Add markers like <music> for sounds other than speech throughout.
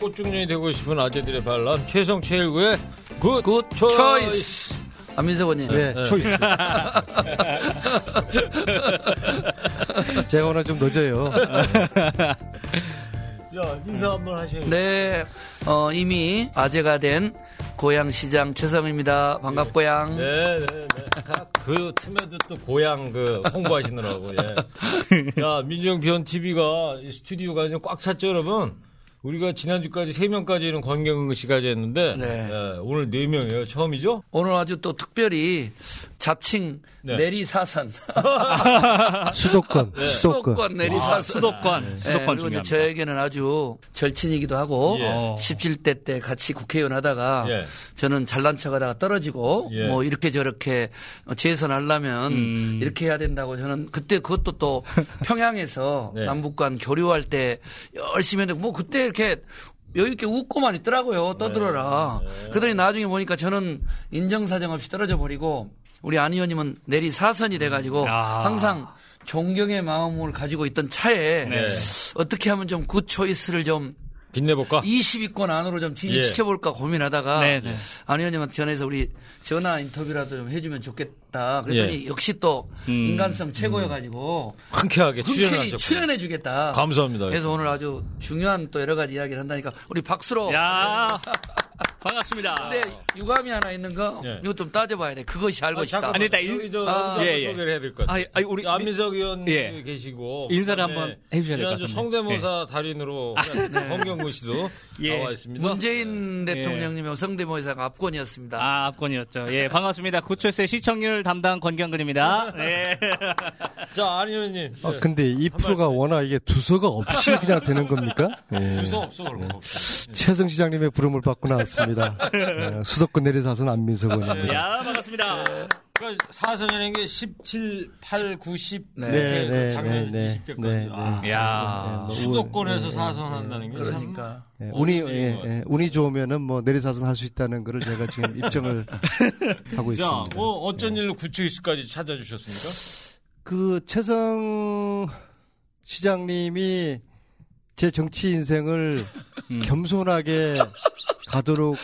꽃중년이 되고 싶은 아재들의 반란 최성 최일구의 good, good choice. choice. 안민석 의원님. 네, choice. <laughs> 제가 오늘 좀 늦어요. 자 인사 한번 하셔요. 네, 어, 이미 아재가 된 고양시장 최성입니다. 반갑고양. 네, 네, 네. 그 틈에도 또 고양 그 홍보하시느라고. 예. 자, 민정 비원 TV가 스튜디오가 이제 꽉 찼죠, 여러분. 우리가 지난주까지 3명까지는 권경근 씨까지 했는데 네. 예, 오늘 4명이에요. 처음이죠? 오늘 아주 또 특별히 자칭 네. 내리사선. <laughs> 수도권, 네. 수도권. 수도권 내리사선. 아, 수도권, 수도권 중요합니다. 저에게는 아주 절친이기도 하고 예. 17대 때 같이 국회의원 하다가 예. 저는 잘난 척 하다가 떨어지고 예. 뭐 이렇게 저렇게 재선하려면 음. 이렇게 해야 된다고 저는 그때 그것도 또 <laughs> 평양에서 네. 남북 간 교류할 때 열심히 했는데 뭐 그때 이렇게 여유 있게 웃고만 있더라고요. 떠들어라. 네. 그러더니 나중에 보니까 저는 인정사정 없이 떨어져 버리고 우리 안 의원님은 내리 사선이 돼가지고 야. 항상 존경의 마음을 가지고 있던 차에 네. 어떻게 하면 좀 good choice를 좀 빛내볼까? 20위권 안으로 좀 진입시켜볼까 고민하다가 네, 네. 안 의원님한테 전해서 우리 전화 인터뷰라도 좀 해주면 좋겠다. 그랬더니 역시 또 음. 인간성 최고여가지고 흔쾌하게 흔쾌히 출연하셨고. 출연해주겠다. 감사합니다. 그래서 오늘 아주 중요한 또 여러 가지 이야기를 한다니까 우리 박수로. 야 <laughs> 반갑습니다. 근데 유감이 하나 있는 거 예. 이거 좀 따져봐야 돼. 그것이 알고 아, 싶다. 아니, 일단 인- 여기 저 아, 예, 예. 소개를 해야 될것 같아요. 아니, 아니, 우리 안민석 의원 예. 계시고 인사를 한번 해주셔야 될것 지난주 같은데. 성대모사 달인으로 권경근 씨도 예. 나와 있습니다. 문재인 대통령님의 성대모사가 압권이었습니다. 아, 압권이었죠. 예, 반갑습니다. 구철세 시청률 담당 권경근입니다. 네. <laughs> 자, 안 의원님. 아, 네. 근데 이 프로가 워낙 이게 두서가 없이 <laughs> 그냥 되는 겁니까? 예. 주소 없어 그런 거. 최성 시장님의 부름을 받고 나왔습니다. 예, <laughs> 수도권 내리사선 안민석 의원입니다. 야, 반갑습니다. 그러니까 사선이라는 게 17, 8, 9, 10 네. 네, 네, 작년 네, 네, 20대까지. 네, 아, 네. 야. 뭐 수도권에서 우- 예, 사선한다는 게 참. 그러니까. 예, 운이 예, 예, 운이 좋으면은 뭐 내리사선 할 수 있다는 거를 제가 지금 <laughs> 입증을 하고 자, 있습니다. 어, 어쩐 일로 구초이스까지 찾아주셨습니까? 그 최성 시장님이 제 정치 인생을 음. 겸손하게 가도록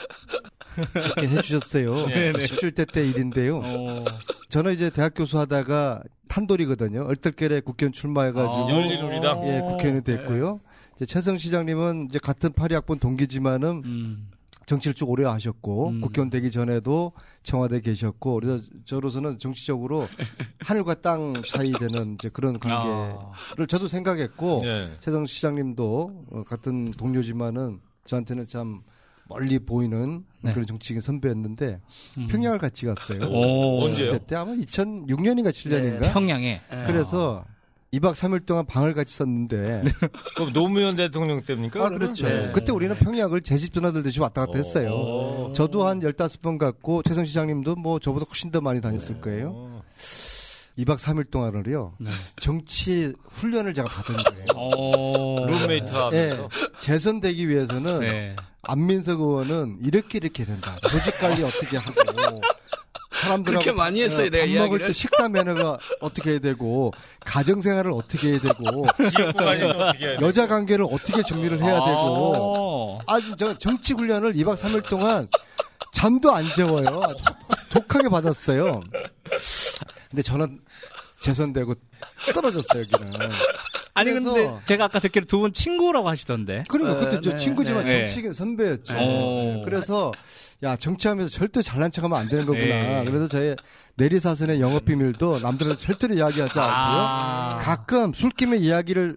이렇게 해주셨어요. <laughs> 네, 17대 때 일인데요. 어, 저는 이제 대학 교수하다가 탄돌이거든요. 얼떨결에 국회의원 출마해가지고 아. 열린우리당. 예, 국회의원이 됐고요. 이제 최성 시장님은 이제 같은 파리학번 동기지만은 음. 정치를 쭉 오래 하셨고 음. 국회의원 되기 전에도 청와대 계셨고 그래서 저로서는 정치적으로 <laughs> 하늘과 땅 차이 되는 이제 그런 관계를 저도 생각했고 네. 최성 시장님도 어, 같은 동료지만은 저한테는 참 멀리 보이는 네. 그런 정치인 선배였는데 평양을 같이 갔어요. 오. 언제요? 그때 아마 2006년인가 7년인가 평양에. 그래서 2박 3일 동안 방을 같이 썼는데 <laughs> 그럼 노무현 대통령 때입니까? 아? 그렇죠. 네. 그때 우리는 평양을 제 집 전화들 듯이 왔다 갔다 했어요. 오. 저도 한 15번 갔고 최성 시장님도 뭐 저보다 훨씬 더 많이 다녔을 거예요. 어. 2박 3일 동안을요. 네. 정치 훈련을 제가 받은 거예요. 오. 룸메이트 하면서. 예. 재선되기 위해서는 네. 안민석 의원은 이렇게 이렇게 된다. 조직 관리 어떻게 하고 사람들하고 그렇게 많이 했어요, 어, 내가 밥 먹을 이야기를. 때 식사 매너가 어떻게 해야 되고 가정 생활을 어떻게 해야 되고 어떻게 해야 돼? 여자 관계를 어떻게 정리를 해야 되고 오. 아주 저 정치 훈련을 2박 3일 동안 잠도 안 재워요. 아주 독하게 받았어요. 근데 저는 재선되고 떨어졌어요, 여기는. 아니 근데 제가 아까 듣기로 두 분 친구라고 하시던데. 그러니까 네, 그때 저 네, 친구지만 네. 정치계 선배였죠. 오. 그래서 야 정치하면서 절대 잘난 척하면 안 되는 거구나. 네. 그래서 저의 내리사선의 영업 비밀도 남들한테 절대로 이야기하지 않고요. 아. 가끔 술김에 이야기를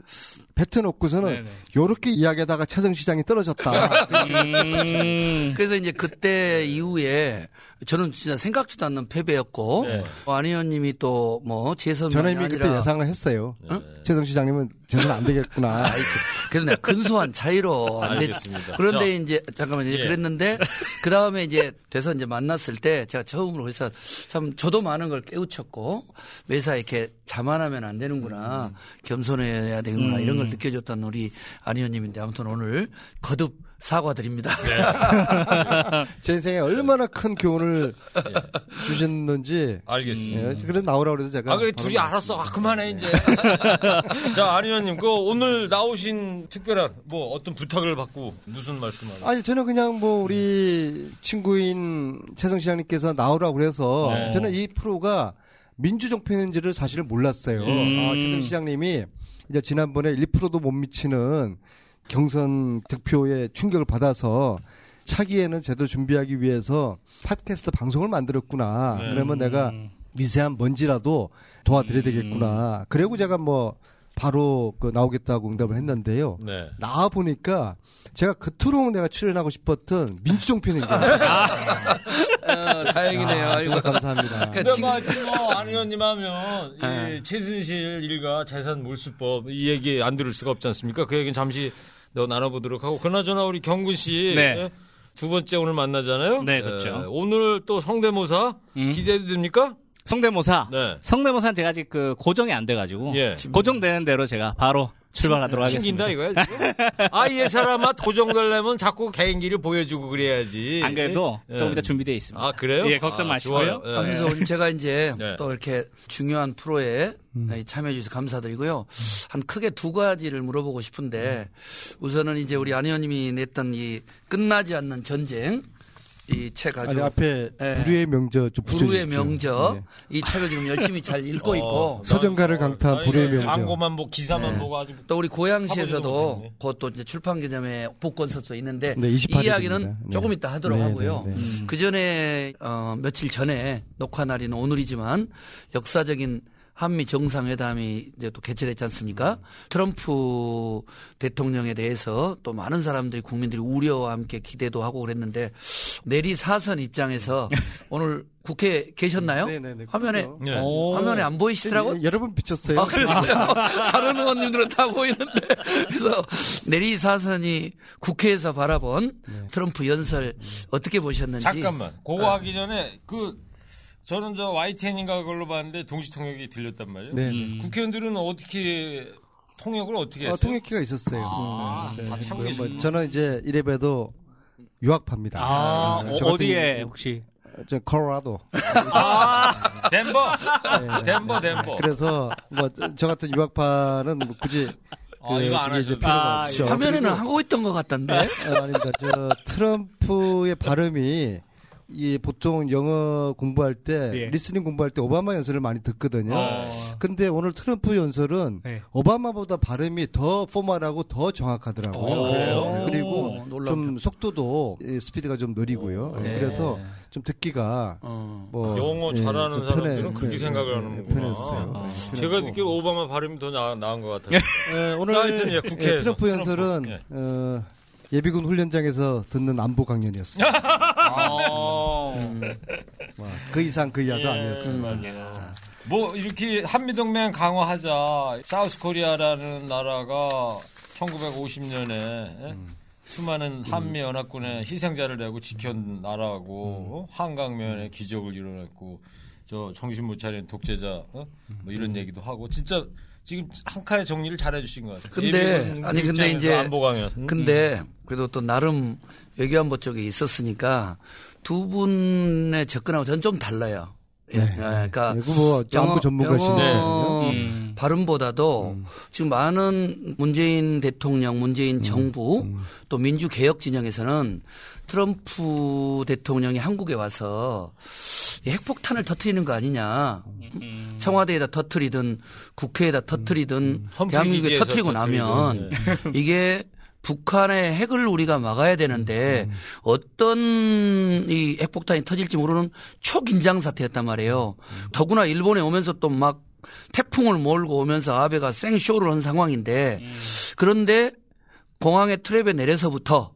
뱉어놓고서는 네네. 요렇게 이야기하다가 최성 시장이 떨어졌다. <laughs> 음. <laughs> 그래서 이제 그때 이후에 저는 진짜 생각지도 않는 패배였고 네. 안 의원님이 또 뭐 재선 저는 이미 그때 예상을 했어요. 최성 시장님은 재선 안 되겠구나. <laughs> 그래서 내가 근소한 차이로 안 됐. 알겠습니다. 그런데 이제 잠깐만 이제 예. 그랬는데 그 다음에 이제 돼서 이제 만났을 때 제가 처음으로 해서 참 저도 많은 걸 깨우쳤고 매사 이렇게 자만하면 안 되는구나 겸손해야 되는구나 이런 걸 느껴줬던 우리 안 의원님인데 아무튼 오늘 거듭 사과드립니다. <laughs> <laughs> 제 인생에 얼마나 큰 교훈을 주셨는지 알겠습니다. 예, 그래서 나오라고 그래서 제가 아, 그래, 둘이 알았어. 아, 그만해, 이제. <laughs> 자, 안 의원님, 그 오늘 나오신 특별한, 뭐, 어떤 부탁을 받고 무슨 말씀을. 아니 저는 그냥 뭐 우리 친구인 최성 시장님께서 나오라고 그래서 네. 저는 이 프로가 민주정편인지를 사실을 몰랐어요. 음. 아, 최성 시장님이 이제 지난번에 1%도 못 미치는 경선 득표에 충격을 받아서 차기에는 제대로 준비하기 위해서 팟캐스트 방송을 만들었구나. 네. 그러면 내가 미세한 먼지라도 도와드려야 되겠구나. 그리고 제가 뭐 바로 그 나오겠다고 응답을 했는데요. 네. 나와 보니까 제가 그토록 내가 출연하고 싶었던 민주정 편인 거예요. 어, 다행이네요. 아. 정말 감사합니다. 그러니까 근데 지금- 마치 뭐, 안 의원님 하면, 네. 이 최순실 일가 재산 몰수법, 이 얘기 안 들을 수가 없지 않습니까? 그 얘기는 잠시 더 나눠보도록 하고. 그나저나 우리 경근 씨. 네. 예? 두 번째 오늘 만나잖아요. 네, 그렇죠. 예, 오늘 또 성대모사 음. 기대도 됩니까? 성대모사. 네. 성대모사는 제가 아직 그 고정이 안 돼가지고 예. 고정되는 대로 제가 바로 출발하도록 하겠습니다. 이거야 지금? 아, 이 사람아 도정되려면 자꾸 개인기를 보여주고 그래야지. 안 그래도 예. 조금 이따 준비되어 있습니다. 아, 그래요? 예, 걱정 아, 마시고요. 좋아요. 예. 제가 이제 <laughs> 네. 또 이렇게 중요한 프로에 참여해 주셔서 감사드리고요. 한 크게 두 가지를 물어보고 싶은데 우선은 이제 우리 안 의원님이 냈던 이 끝나지 않는 전쟁 이 책 아주 아니 앞에 예. 불후의 명저 좀 붙여주십시오. 명저 네. 이 책을 지금 열심히 잘 <laughs> 읽고 어, 있고 서정가를 강타한 불의 이거 명저. 광고만 보고 기사만 보고 아주 또 우리 고양시에서도 못했네. 그것도 이제 출판 기념회 복권서도 있는데 네, 이 28일 이야기는. 네. 조금 이따 하도록 네, 하고요. 네, 네. 그 전에 어, 며칠 전에 녹화 날인 오늘이지만 역사적인 한미 정상회담이 이제 또 개최됐지 않습니까? 트럼프 대통령에 대해서 또 많은 사람들이 국민들이 우려와 함께 기대도 하고 그랬는데 내리 사선 입장에서 <laughs> 오늘 국회에 계셨나요? 네, 네, 네. 화면에 그럼요. 네. 오. 화면에 안 보이시더라고? 예, 여러 번 비쳤어요. 아, 그랬어요? <laughs> 다른 의원님들은 다 보이는데. <laughs> 그래서 내리 사선이 국회에서 바라본 트럼프 연설 어떻게 보셨는지. 잠깐만. 그거 하기 전에 그 저는 저 YTN인가 그걸로 봤는데 동시 통역이 들렸단 말이에요. 네. 음. 국회의원들은 어떻게 통역을 어떻게 어, 했어요? 통역기가 있었어요. 아, 네. 다 참고 뭐, 계시군요. 저는 이제 이래봬도 유학파입니다. 아, 네, 어, 어디에 혹시? 저 콜로라도. <laughs> 아, 덴버. 네. 덴버, 덴버. 그래서 뭐 저 같은 유학파는 뭐 굳이 아, 이거 안 이제 하셔도 필요가 아, 없죠. 화면에는 그리고- 하고 있던 것 같던데. 아, 아닙니다. 저 트럼프의 발음이 이 보통 영어 공부할 때 예. listening 공부할 때 오바마 연설을 많이 듣거든요. 어. 근데 오늘 트럼프 연설은 네. 오바마보다 발음이 더 formal하고 더 정확하더라고요. 어, 그래요? 그리고 오. 좀 속도도 이 스피드가 좀 느리고요. 네. 그래서 좀 듣기가 어. 뭐 영어 예, 잘하는 좀 편해- 사람들은 그렇게 네, 생각을 네, 하는구나. 편했어요. 아, 네, 제가 듣기에 오바마 발음이 더 나, 나은 것 같아요. 예, 오늘 예, 국회에서. 예, 트럼프 연설은 트럼프, 예. 어, 예비군 훈련장에서 듣는 안보 강연이었어요. <laughs> 어. <laughs> 뭐, 그 이상 그 이하도 예. 아니었습니다. 뭐 이렇게 한미동맹 강화하자. South Korea라는 나라가 1950년에 예? 수많은 한미 연합군의 희생자를 내고 지킨 나라고 어? 한강면에 기적을 이뤄냈고 저 정신 못 차린 독재자 어? 뭐 이런 얘기도 하고 진짜 지금 한 칸의 정리를 잘 해주신 것 같아요. 근데, 아니, 근데 이제 안보 강연. 음. 근데 그래도 또 나름 외교안보 쪽에 있었으니까 두 분의 접근하고 저는 좀 달라요. 예. 네. 그러니까 그리고 뭐 영어- 전문가시네. 영어 음. 발음보다도 지금 많은 문재인 대통령, 문재인 정부 또 민주 개혁 진영에서는 트럼프 대통령이 한국에 와서 이 핵폭탄을 터트리는 거 아니냐. 음. 청와대에다 터트리든 국회에다 터트리든 대한민국에 터트리고 나면 이게 북한의 핵을 우리가 막아야 되는데 어떤 이 핵폭탄이 터질지 모르는 초긴장 사태였단 말이에요. 더구나 일본에 오면서 또 막 태풍을 몰고 오면서 아베가 생쇼를 한 상황인데 그런데 공항의 트랩에 내려서부터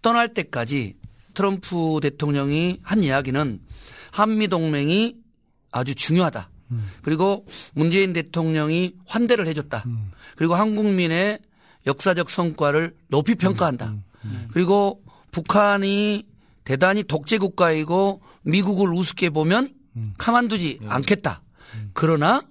떠날 때까지 트럼프 대통령이 한 이야기는 한미 동맹이 아주 중요하다. 그리고 문재인 대통령이 환대를 해줬다. 그리고 한국민의 역사적 성과를 높이 평가한다. 그리고 북한이 대단히 독재 국가이고 미국을 우습게 보면 가만두지 않겠다. 그러나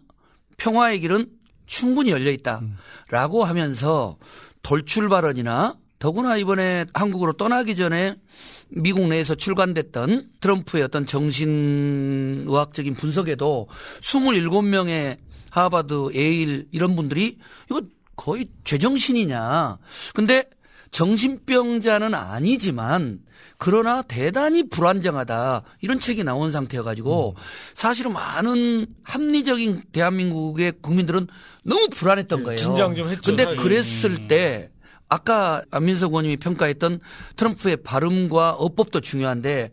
평화의 길은 충분히 열려 있다. 라고 하면서 돌출 발언이나 더구나 이번에 한국으로 떠나기 전에 미국 내에서 출간됐던 트럼프의 어떤 정신의학적인 분석에도 27명의 하버드, 예일 이런 분들이 이거 거의 제정신이냐. 근데 정신병자는 아니지만 그러나 대단히 불안정하다 이런 책이 나온 상태여가지고 사실은 많은 합리적인 대한민국의 국민들은 너무 불안했던 거예요. 긴장 좀 했죠, 근데 사실. 그랬을 때 아까 안민석 의원님이 평가했던 트럼프의 발음과 어법도 중요한데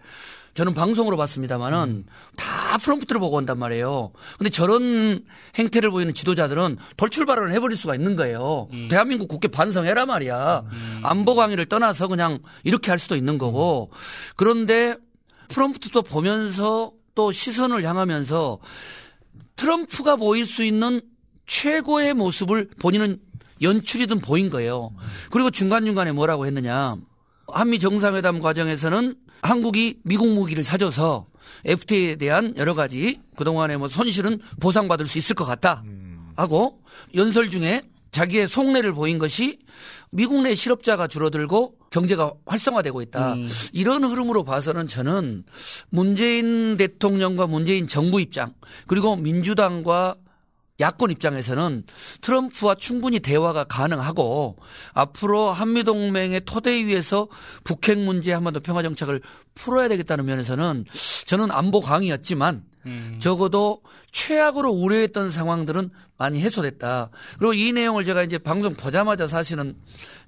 저는 방송으로 봤습니다만은 다 프롬프트를 보고 온단 말이에요. 근데 저런 행태를 보이는 지도자들은 돌출 발언을 해버릴 수가 있는 거예요. 대한민국 국회 반성해라 말이야. 안보 강의를 떠나서 그냥 이렇게 할 수도 있는 거고. 그런데 프롬프트도 보면서 또 시선을 향하면서 트럼프가 보일 수 있는 최고의 모습을 본인은 연출이든 보인 거예요. 그리고 중간중간에 뭐라고 했느냐. 한미 정상회담 과정에서는 한국이 미국 무기를 사줘서 FTA에 대한 여러 가지 그동안의 뭐 손실은 보상받을 수 있을 것 같다. 하고 연설 중에 자기의 속내를 보인 것이 미국 내 실업자가 줄어들고 경제가 활성화되고 있다. 이런 흐름으로 봐서는 저는 문재인 대통령과 문재인 정부 입장 그리고 민주당과 야권 입장에서는 트럼프와 충분히 대화가 가능하고 앞으로 한미동맹의 토대 위에서 북핵 문제 한반도 평화 정착을 풀어야 되겠다는 면에서는 저는 안보 강의였지만 적어도 최악으로 우려했던 상황들은 많이 해소됐다. 그리고 이 내용을 제가 이제 방송 보자마자 사실은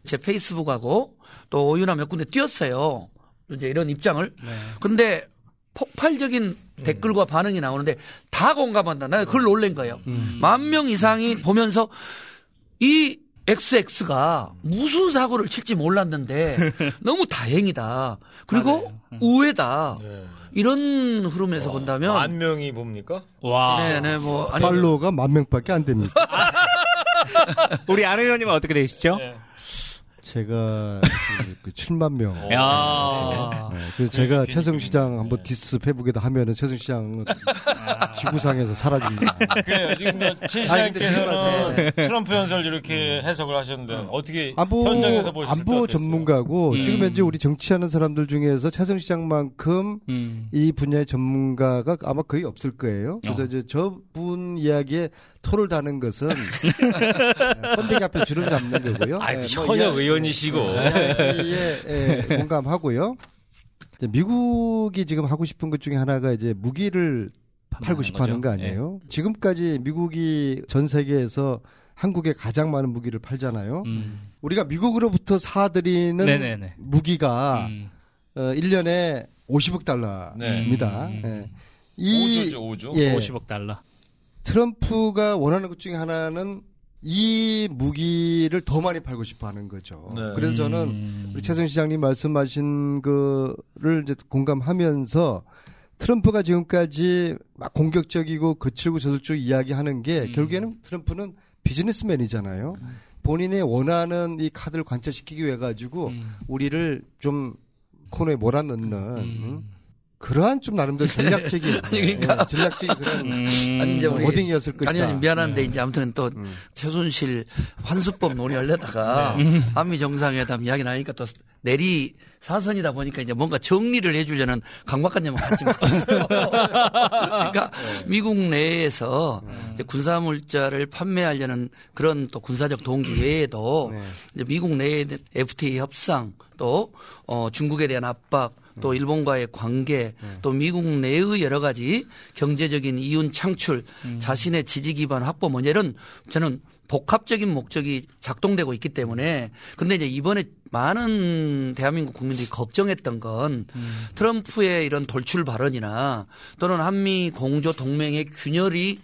제 페이스북하고 또 오유나 몇 군데 띄었어요. 이제 이런 입장을. 근데 폭발적인 댓글과 반응이 나오는데 다 공감한다. 나는 그걸 놀란 거예요. 만 명 이상이 보면서 이 XX가 무슨 사고를 칠지 몰랐는데 <laughs> 너무 다행이다. 그리고 우회다. 네. 이런 흐름에서 본다면 만 명이 봅니까? 와. 네네 뭐 아니 팔로워가 만 명밖에 안 됩니다. <laughs> 우리 안 의원님은 어떻게 되시죠? 제가 그 7만 명. 야. 네, 그래서 제가 최성 시장 한번 디스 페북에다 하면은 최성 시장은 지구상에서 사라집니다. 그래요. 지금 뭐진 아니, 근데 지금 시장께서는 트럼프 연설 이렇게 해석을 하셨는데 어떻게 안보 현장에서 보셨을 때 안보? 전문가고 음. 지금 현재 우리 정치하는 사람들 중에서 최성 시장만큼 음. 이 분야의 전문가가 아마 거의 없을 거예요. 그래서 어. 이제 저분 이야기에 토를 다는 것은 <laughs> 펀딩 앞에 주름 잡는 거고요. 아, 예, 뭐 현역 이야- 의원이시고. 이야기에 예, 공감하고요. 이제 미국이 지금 하고 싶은 것 중에 하나가 이제 무기를 팔고 싶어 하는 거 아니에요? 지금까지 미국이 전 세계에서 한국에 가장 많은 무기를 팔잖아요. 음. 우리가 미국으로부터 사들이는 네네네. 무기가 음. 어, 1년에 50억 달러입니다. 네. 예. 이 5조죠, 5조. 예, 50억 달러. 트럼프가 원하는 것 중에 하나는 이 무기를 더 많이 팔고 싶어 하는 거죠. 네. 그래서 저는 음. 우리 최선 시장님 말씀하신 거를 이제 공감하면서 트럼프가 지금까지 막 공격적이고 거칠고 저들쪽 이야기하는 게 음. 결국에는 트럼프는 비즈니스맨이잖아요. 본인의 원하는 이 카드를 관철시키기 위해 가지고 음. 우리를 좀 코너에 몰아넣는 음. 음? 그러한 좀 나름대로 전략적인 <laughs> 그러니까. 예, 전략적인 그런 음. 아니 이제 우리 워딩이었을 것이다. 아니 아니 미안한데 네. 이제 아무튼 또 음. 최순실 환수법 논의하려다가 네. <laughs> 한미 정상회담 이야기 나니까 또 내리 사선이다 보니까 이제 뭔가 정리를 해주려는 강박관념을 <laughs> 갖지 못했어요. 그러니까 네. 미국 내에서 음. 이제 군사물자를 판매하려는 그런 또 군사적 동기 외에도 네. 이제 미국 내의 FTA 협상 또 어, 중국에 대한 압박 음. 또 일본과의 관계 네. 또 미국 내의 여러 가지 경제적인 이윤 창출 음. 자신의 지지 기반 확보 뭐 이런 저는 복합적인 목적이 작동되고 있기 때문에 근데 이제 이번에 많은 대한민국 국민들이 걱정했던 건 음. 트럼프의 이런 돌출 발언이나 또는 한미 공조 동맹의 균열이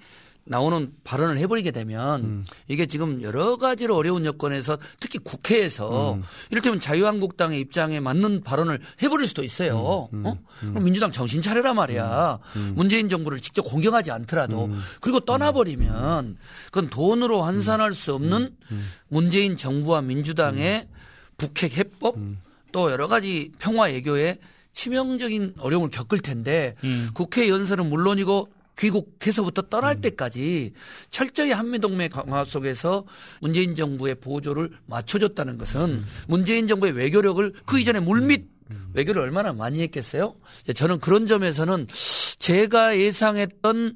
나오는 발언을 해버리게 되면 음. 이게 지금 여러 가지로 어려운 여건에서 특히 국회에서 음. 이를테면 자유한국당의 입장에 맞는 발언을 해버릴 수도 있어요. 음. 어? 그럼 민주당 정신 차려라 말이야. 문재인 정부를 직접 공격하지 않더라도 음. 그리고 떠나버리면 그건 돈으로 환산할 수 없는 문재인 정부와 민주당의 북핵 해법 또 여러 가지 평화 외교에 치명적인 어려움을 겪을 텐데 음. 국회 연설은 물론이고 귀국해서부터 떠날 때까지 철저히 한미동맹 강화 속에서 문재인 정부의 보조를 맞춰줬다는 것은 문재인 정부의 외교력을 그 이전에 물밑 외교를 얼마나 많이 했겠어요? 저는 그런 점에서는 제가 예상했던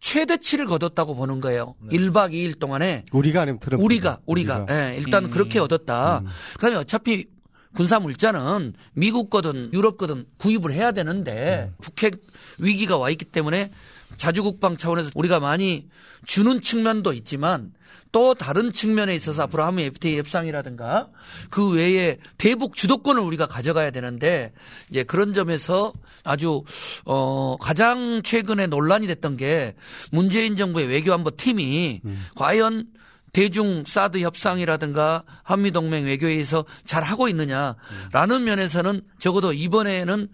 최대치를 거뒀다고 보는 거예요. 네. 1박 2일 동안에 우리가 아니면 트럼프 우리가 우리가, 우리가. 예, 일단 음. 그렇게 얻었다. 음. 그다음에 어차피 군사 물자는 미국 거든 유럽 거든 구입을 해야 되는데 음. 북핵 위기가 와 있기 때문에 자주국방 차원에서 우리가 많이 주는 측면도 있지만 또 다른 측면에 있어서 앞으로 하면 FTA 협상이라든가 그 외에 대북 주도권을 우리가 가져가야 되는데 이제 그런 점에서 아주 어 가장 최근에 논란이 됐던 게 문재인 정부의 외교안보 팀이 음. 과연 대중 사드 협상이라든가 한미동맹 외교에서 잘 하고 있느냐라는 음. 면에서는 적어도 이번에는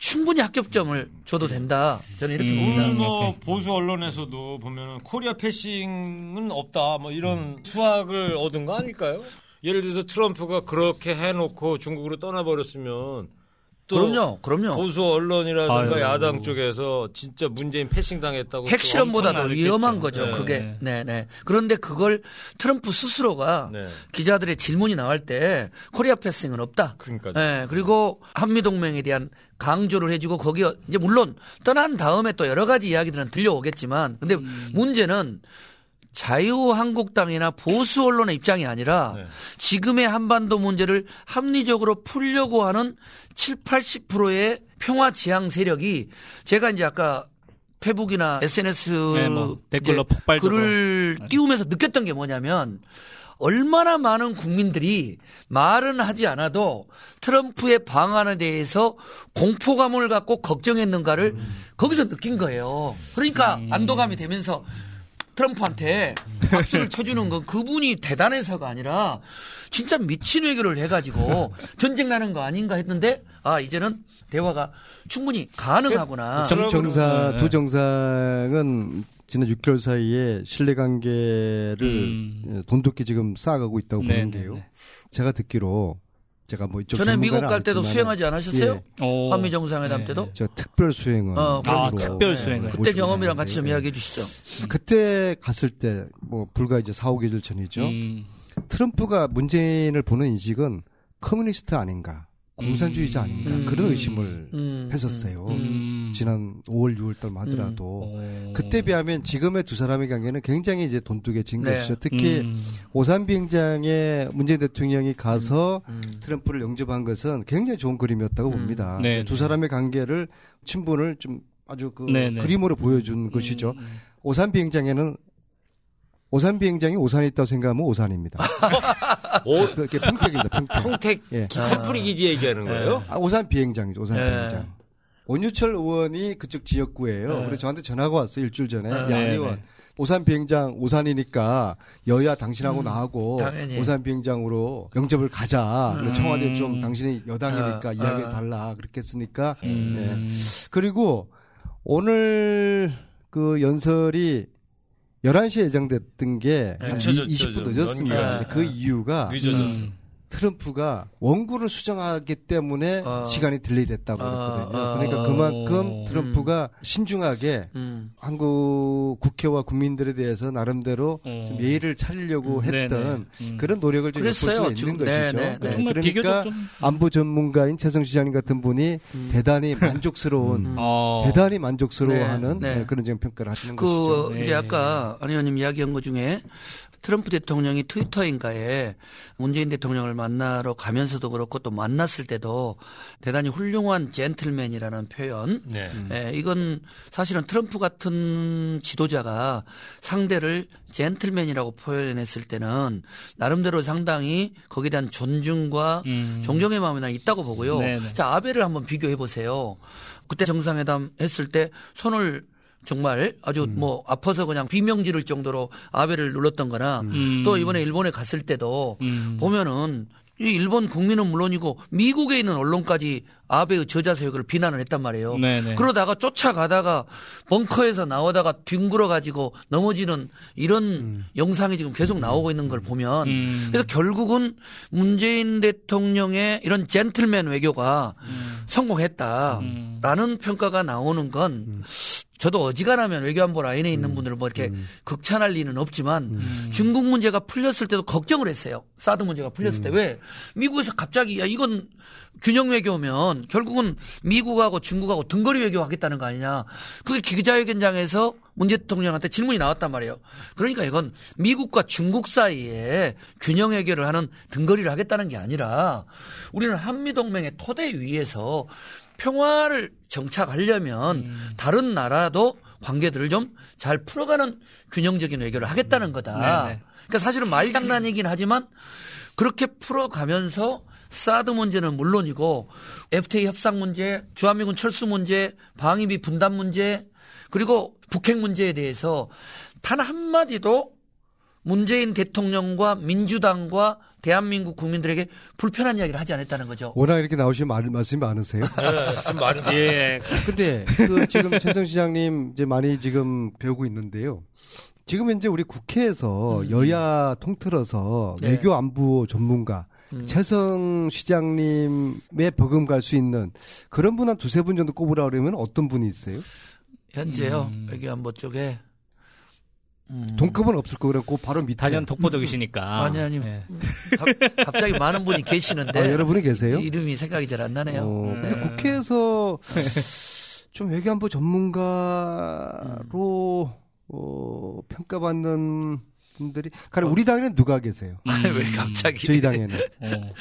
충분히 합격점을 줘도 된다. 저는 이렇게 음, 봅니다. 뭐 보수 언론에서도 보면 코리아 패싱은 없다. 뭐 이런 음. 수학을 얻은 거 아닐까요? 예를 들어서 트럼프가 그렇게 해놓고 중국으로 떠나버렸으면 그럼요, 그럼요. 보수 언론이라든가 아유. 야당 쪽에서 진짜 문재인 패싱 당했다고 핵실험보다도 위험한 거죠. 네. 그게, 네, 네. 그런데 그걸 트럼프 스스로가 네. 기자들의 질문이 나올 때 코리아 패싱은 없다. 그러니까. 네, 그리고 한미 동맹에 대한 강조를 해주고 거기 이제 물론 떠난 다음에 또 여러 가지 이야기들은 들려오겠지만 근데 음. 문제는 자유한국당이나 보수 언론의 입장이 아니라 네. 지금의 한반도 문제를 합리적으로 풀려고 하는 7, 80%의 평화 지향 세력이 제가 이제 아까 페북이나 SNS 네, 뭐 댓글로 폭발 글을 띄우면서 느꼈던 게 뭐냐면 얼마나 많은 국민들이 말은 하지 않아도 트럼프의 방안에 대해서 공포감을 갖고 걱정했는가를 음. 거기서 느낀 거예요. 그러니까 음. 안도감이 되면서 트럼프한테 박수를 쳐주는 건 그분이 대단해서가 아니라 진짜 미친 외교를 해가지고 전쟁 나는 거 아닌가 했는데 아 이제는 대화가 충분히 가능하구나. 정, 정사 두 정상은 지난 6개월 사이에 신뢰 관계를 음. 예, 돈독히 지금 쌓아가고 있다고 네, 보는 네, 게요. 네. 제가 듣기로 제가 뭐 이쪽 전에 미국 갈 때도 수행하지 않으셨어요? 예. 한미 정상회담 네. 때도? 저 특별 수행을 어, 아, 특별 수행을 네. 그때 경험이랑 같이 좀 이야기해 주시죠. 그때 갔을 때 뭐 불과 이제 4, 5개월 전이죠. 음. 트럼프가 문재인을 보는 인식은 communist 아닌가. 공산주의자 아닌가 음. 그런 의심을 음. 했었어요. 음. 지난 5월, 6월달 하더라도 음. 그때 비하면 지금의 두 사람의 관계는 굉장히 이제 돈독해진 네. 것이죠. 특히 음. 오산 비행장에 문재인 대통령이 가서 음. 트럼프를 영접한 것은 굉장히 좋은 그림이었다고 봅니다. 네, 두 네. 사람의 관계를 친분을 좀 아주 그 네, 네. 그림으로 보여준 것이죠. 오산 비행장에는 오산 비행장이 오산에 있다고 생각하면 오산입니다. <laughs> 오, 그게 평택입니다. 평택. 평택 예. 커플이 기지 얘기하는 거예요? 아, 오산 비행장이죠. 오산 예. 비행장. 원유철 의원이 그쪽 지역구예요. 네. 그래서 저한테 전화가 왔어요. 일주일 전에. 야, 네, 의원. 네. 오산 비행장 오산이니까 여야 당신하고 음, 나하고 당연히. 오산 비행장으로 영접을 가자. 음. 청와대 좀 당신이 여당이니까 어, 이야기 어. 달라. 그렇게 했으니까. 음. 네. 그리고 오늘 그 연설이 11시에 예정됐던 게 네. 20분 늦었습니다. 네. 그 이유가 늦어졌어. 음. 트럼프가 원고를 수정하기 때문에 어. 시간이 delay 됐다고 그랬거든요. 어. 그러니까 그만큼 트럼프가 음. 신중하게 음. 한국 국회와 국민들에 대해서 나름대로 음. 좀 예의를 차리려고 음. 했던 음. 그런 노력을 좀볼 수가 있는 지금, 것이죠. 네 네. 네. 그러니까 안보 전문가인 최성 시 장님 같은 분이 음. 대단히 만족스러운 어. <laughs> 대단히 만족스러워하는 네. 네. 그런 지금 평가를 하시는 그 것이죠. 이제 아까 안 의원님 이야기한 것 중에 트럼프 대통령이 트위터인가에 문재인 대통령을 만나러 가면서도 그렇고 또 만났을 때도 대단히 훌륭한 젠틀맨이라는 표현. 네. 예, 이건 사실은 트럼프 같은 지도자가 상대를 젠틀맨이라고 표현했을 때는 나름대로 상당히 거기에 대한 존중과 음. 존경의 마음이 난 있다고 보고요. 네네. 네. 자, 아베를 한번 비교해 보세요. 그때 정상회담 했을 때 손을 정말 아주 음. 뭐 아파서 그냥 비명 지를 정도로 아베를 눌렀던 거나 음. 또 이번에 일본에 갔을 때도 음. 보면은 이 일본 국민은 물론이고 미국에 있는 언론까지 아베의 저자 사역을 비난을 했단 말이에요. 네네. 그러다가 쫓아가다가 벙커에서 나오다가 뒹굴어 가지고 넘어지는 이런 음. 영상이 지금 계속 나오고 있는 걸 보면 음. 그래서 결국은 문재인 대통령의 이런 젠틀맨 외교가 음. 성공했다라는 평가가 나오는 건 저도 어지간하면 외교안보 라인에 있는 분들을 뭐 이렇게 극찬할 리는 없지만 중국 문제가 풀렸을 때도 걱정을 했어요. 사드 문제가 풀렸을 때 왜 미국에서 갑자기 야 이건 균형 외교면 결국은 미국하고 중국하고 등거리 외교하겠다는 거 아니냐. 그게 기자회견장에서 문재 대통령한테 질문이 나왔단 말이에요. 그러니까 이건 미국과 중국 사이에 균형 외교를 하는 등거리를 하겠다는 게 아니라 우리는 한미동맹의 토대 위에서 평화를 정착하려면 다른 나라도 관계들을 좀 잘 풀어가는 균형적인 외교를 하겠다는 거다. 네네. 그러니까 사실은 말 장난이긴 하지만 그렇게 풀어가면서 사드 문제는 물론이고 FTA 협상 문제, 주한미군 철수 문제, 방위비 분담 문제 그리고 북핵 문제에 대해서 단 한마디도 문재인 대통령과 민주당과 대한민국 국민들에게 불편한 이야기를 하지 않았다는 거죠. 워낙 이렇게 나오시면 말, 말씀이 많으세요. 네, 좀 많은 예. 근데 그 지금 최성 시장님 이제 많이 지금 배우고 있는데요. 지금 현재 우리 국회에서 여야 통틀어서 네. 외교 안보 전문가 음. 최성 시장님의 버금갈 수 있는 그런 분 한 두세 분 정도 꼽으라 그러면 어떤 분이 있어요? 현재요 음. 외교안보 쪽에 음. 동급은 없을 거고 그랬고 바로 밑에 단연 독보적이시니까. <laughs> 아니 아니 예. 갑- 갑자기 많은 분이 계시는데 아, 여러분이 계세요? 이름이 생각이 잘 안 나네요. 어, 네. 근데 국회에서 <laughs> 좀 외교안보 전문가로 어, 평가받는 분들이 가령 우리 당에는 누가 계세요? 아니, 왜 갑자기 저희 당에는 어.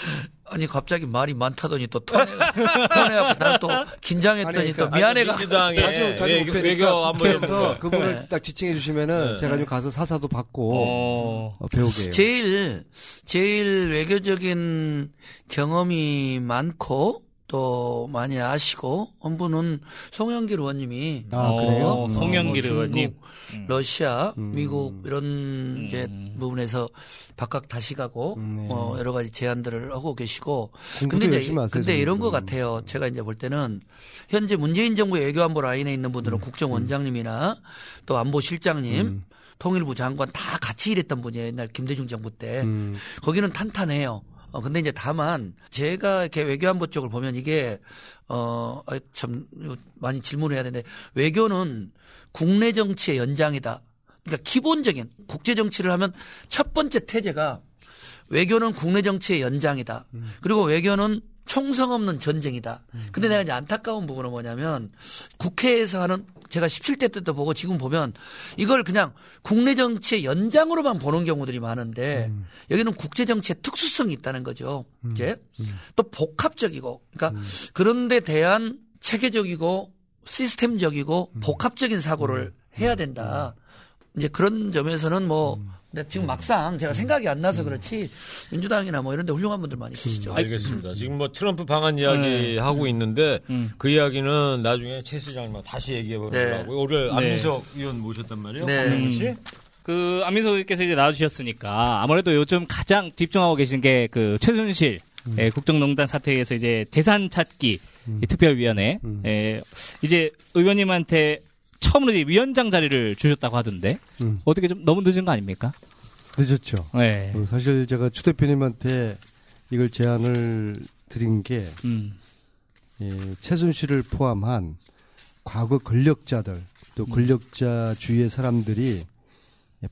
아니 갑자기 말이 많다더니 또 턴해가 턴해하고 난또 긴장했더니 아니, 또 그러니까- 미안해가 자주 자주 외교, 못 외교 뵈니까 안보 국회에서 전문가. 그분을 네. 딱 지칭해 주시면은 네. 제가 좀 가서 사사도 받고 어. 어, 배우게요. 제일 제일 외교적인 경험이 많고 또 많이 아시고 한 분은 송영길 의원님이 아 그래요? 어, 송영길 뭐 의원님. 중국, 러시아, 음. 미국 이런 이제 부분에서 박각 다시 가고 음, 네. 어, 여러 가지 제안들을 하고 계시고 근데 이제 하세요, 근데. 이런 것 음. 같아요. 제가 이제 볼 때는 현재 문재인 정부의 외교안보 라인에 있는 분들은 음. 국정원장님이나 또 안보실장님, 통일부 장관 다 같이 일했던 분이에요. 옛날 김대중 정부 때. 음, 거기는 탄탄해요. 어, 근데 이제 다만 제가 이렇게 외교안보 쪽을 보면 이게 어, 아, 참 많이 질문을 해야 되는데 외교는 국내 정치의 연장이다. 그러니까 기본적인 국제 정치를 하면 첫 번째 태제가 외교는 국내 정치의 연장이다. 그리고 외교는 총성 없는 전쟁이다. 근데 내가 이제 안타까운 부분은 뭐냐면 국회에서 하는 제가 17대 때도 보고 지금 보면 이걸 그냥 국내 정치의 연장으로만 보는 경우들이 많은데 여기는 국제 정치의 특수성이 있다는 거죠. 이제 또 복합적이고 그러니까 그런 데 대한 체계적이고 시스템적이고 복합적인 사고를 해야 된다. 이제 그런 점에서는 뭐 근데 지금 막상 제가 생각이 안 나서 그렇지 민주당이나 뭐 이런 데 훌륭한 분들 많이 계시죠. 알겠습니다. 지금 뭐 트럼프 방한 이야기 하고 있는데 음. 그 이야기는 나중에 최 시장님하고 다시 얘기해 네. 보려고 오늘 안민석 의원 모셨단 말이에요. 네. 씨. 그 안민석 의원께서 이제 나와주셨으니까 아무래도 요즘 가장 집중하고 계신 게 그 최순실 예, 국정농단 사태에서 이제 재산 찾기 이 특별위원회 예, 이제 의원님한테 처음으로 이제 위원장 자리를 주셨다고 하던데 음. 어떻게 좀 너무 늦은 거 아닙니까? 늦었죠. 네. 어, 사실 제가 추 대표님한테 이걸 제안을 드린 게 음. 예, 최순실을 포함한 과거 권력자들 또 권력자 주위의 사람들이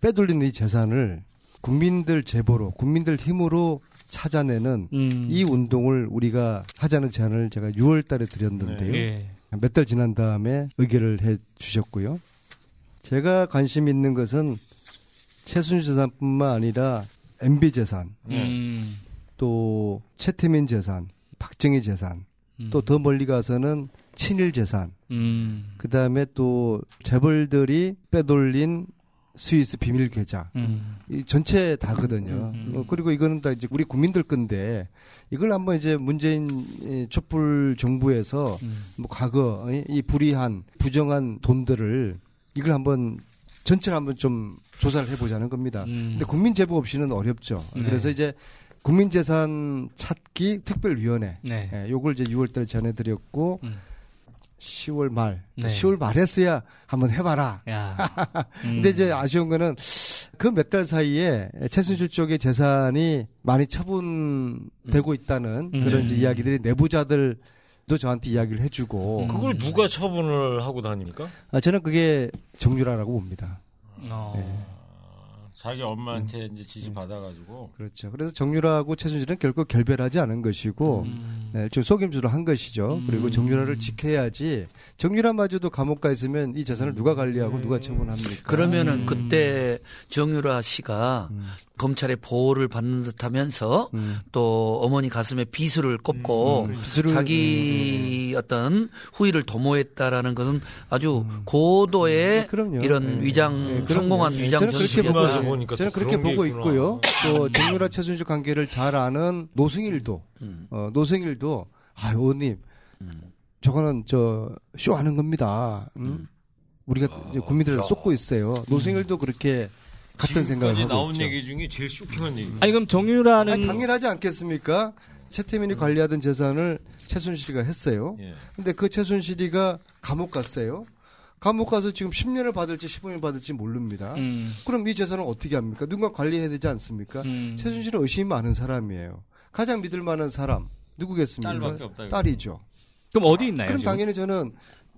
빼돌린 이 재산을 국민들 제보로 국민들 힘으로 찾아내는 음. 이 운동을 우리가 하자는 제안을 제가 6월 달에 드렸는데요. 예. 몇 달 지난 다음에 의결을 해 주셨고요. 제가 관심 있는 것은 최순실 재산뿐만 아니라 MB 재산, 음. 또 최태민 재산, 박정희 재산, 음. 또더 멀리 가서는 친일 재산, 음. 그 다음에 또 재벌들이 빼돌린 스위스 비밀 계좌, 음. 이 전체 다거든요. 음, 음. 어, 그리고 이거는 다 이제 우리 국민들 건데 이걸 한번 이제 문재인 이 촛불 정부에서 음. 뭐 과거 이- 이 불이한 부정한 돈들을 이걸 한번 전체를 한번 좀 조사를 해보자는 겁니다. 음. 근데 국민 제보 없이는 어렵죠. 네. 그래서 이제 국민재산 찾기 특별위원회 네. 예, 요걸 이제 6월달에 전해드렸고 음. 10월 말, 네. 10월 말했어야 한번 해봐라. 야. <laughs> 음. 근데 이제 아쉬운 거는 그 몇 달 사이에 최순실 쪽의 재산이 많이 처분되고 있다는 음. 그런 이제 네. 이야기들이 내부자들 또 저한테 이야기를 해주고 그걸 누가 처분을 하고 다닙니까? 아, 저는 그게 정유라라고 봅니다. 어. 네. 자기 엄마한테 이제 지시 받아가지고 그렇죠. 그래서 정유라하고 최순실은 결국 결별하지 않은 것이고 음. 네, 좀 속임수를 한 것이죠. 그리고 정유라를 지켜야지 정유라마저도 감옥 가 있으면 이 재산을 누가 관리하고 누가 처분합니까? 그러면은 음. 그때 정유라 씨가 음. 검찰의 보호를 받는 듯하면서 음. 또 어머니 가슴에 비수를 꼽고 음, 비수를- 자기 어떤 후위를 도모했다라는 것은 아주 고도의 음, 그럼요. 이런 네. 위장 네, 그럼요. 성공한 네, 위장 전술이었다. 보니까 저는 또 그렇게 보고. 있고요. 또 정유라 최순실 관계를 잘 아는 노승일도 음. 어, 노승일도 아 의원님 저거는 저 쇼하는 겁니다. 음? 우리가 이제 국민들을 쏟고 있어요. 노승일도 그렇게 같은 생각을 하고 나온 있죠. 얘기 중에 제일 쇼킹한 얘기. 아니 그럼 정유라는 아니, 당연하지 않겠습니까? 최태민이 관리하던 재산을 최순실이가 했어요. 예. 근데 그 최순실이가 감옥 갔어요. 감옥 가서 지금 10년을 받을지 15년 받을지 모릅니다. 음. 그럼 이 재산을 어떻게 합니까? 누군가 관리해야 되지 않습니까? 음. 최순실은 의심이 많은 사람이에요. 가장 믿을 만한 사람 누구겠습니까? 딸밖에 없다, 이거. 딸이죠. 그럼 어디 있나요? 그럼 지금? 당연히 저는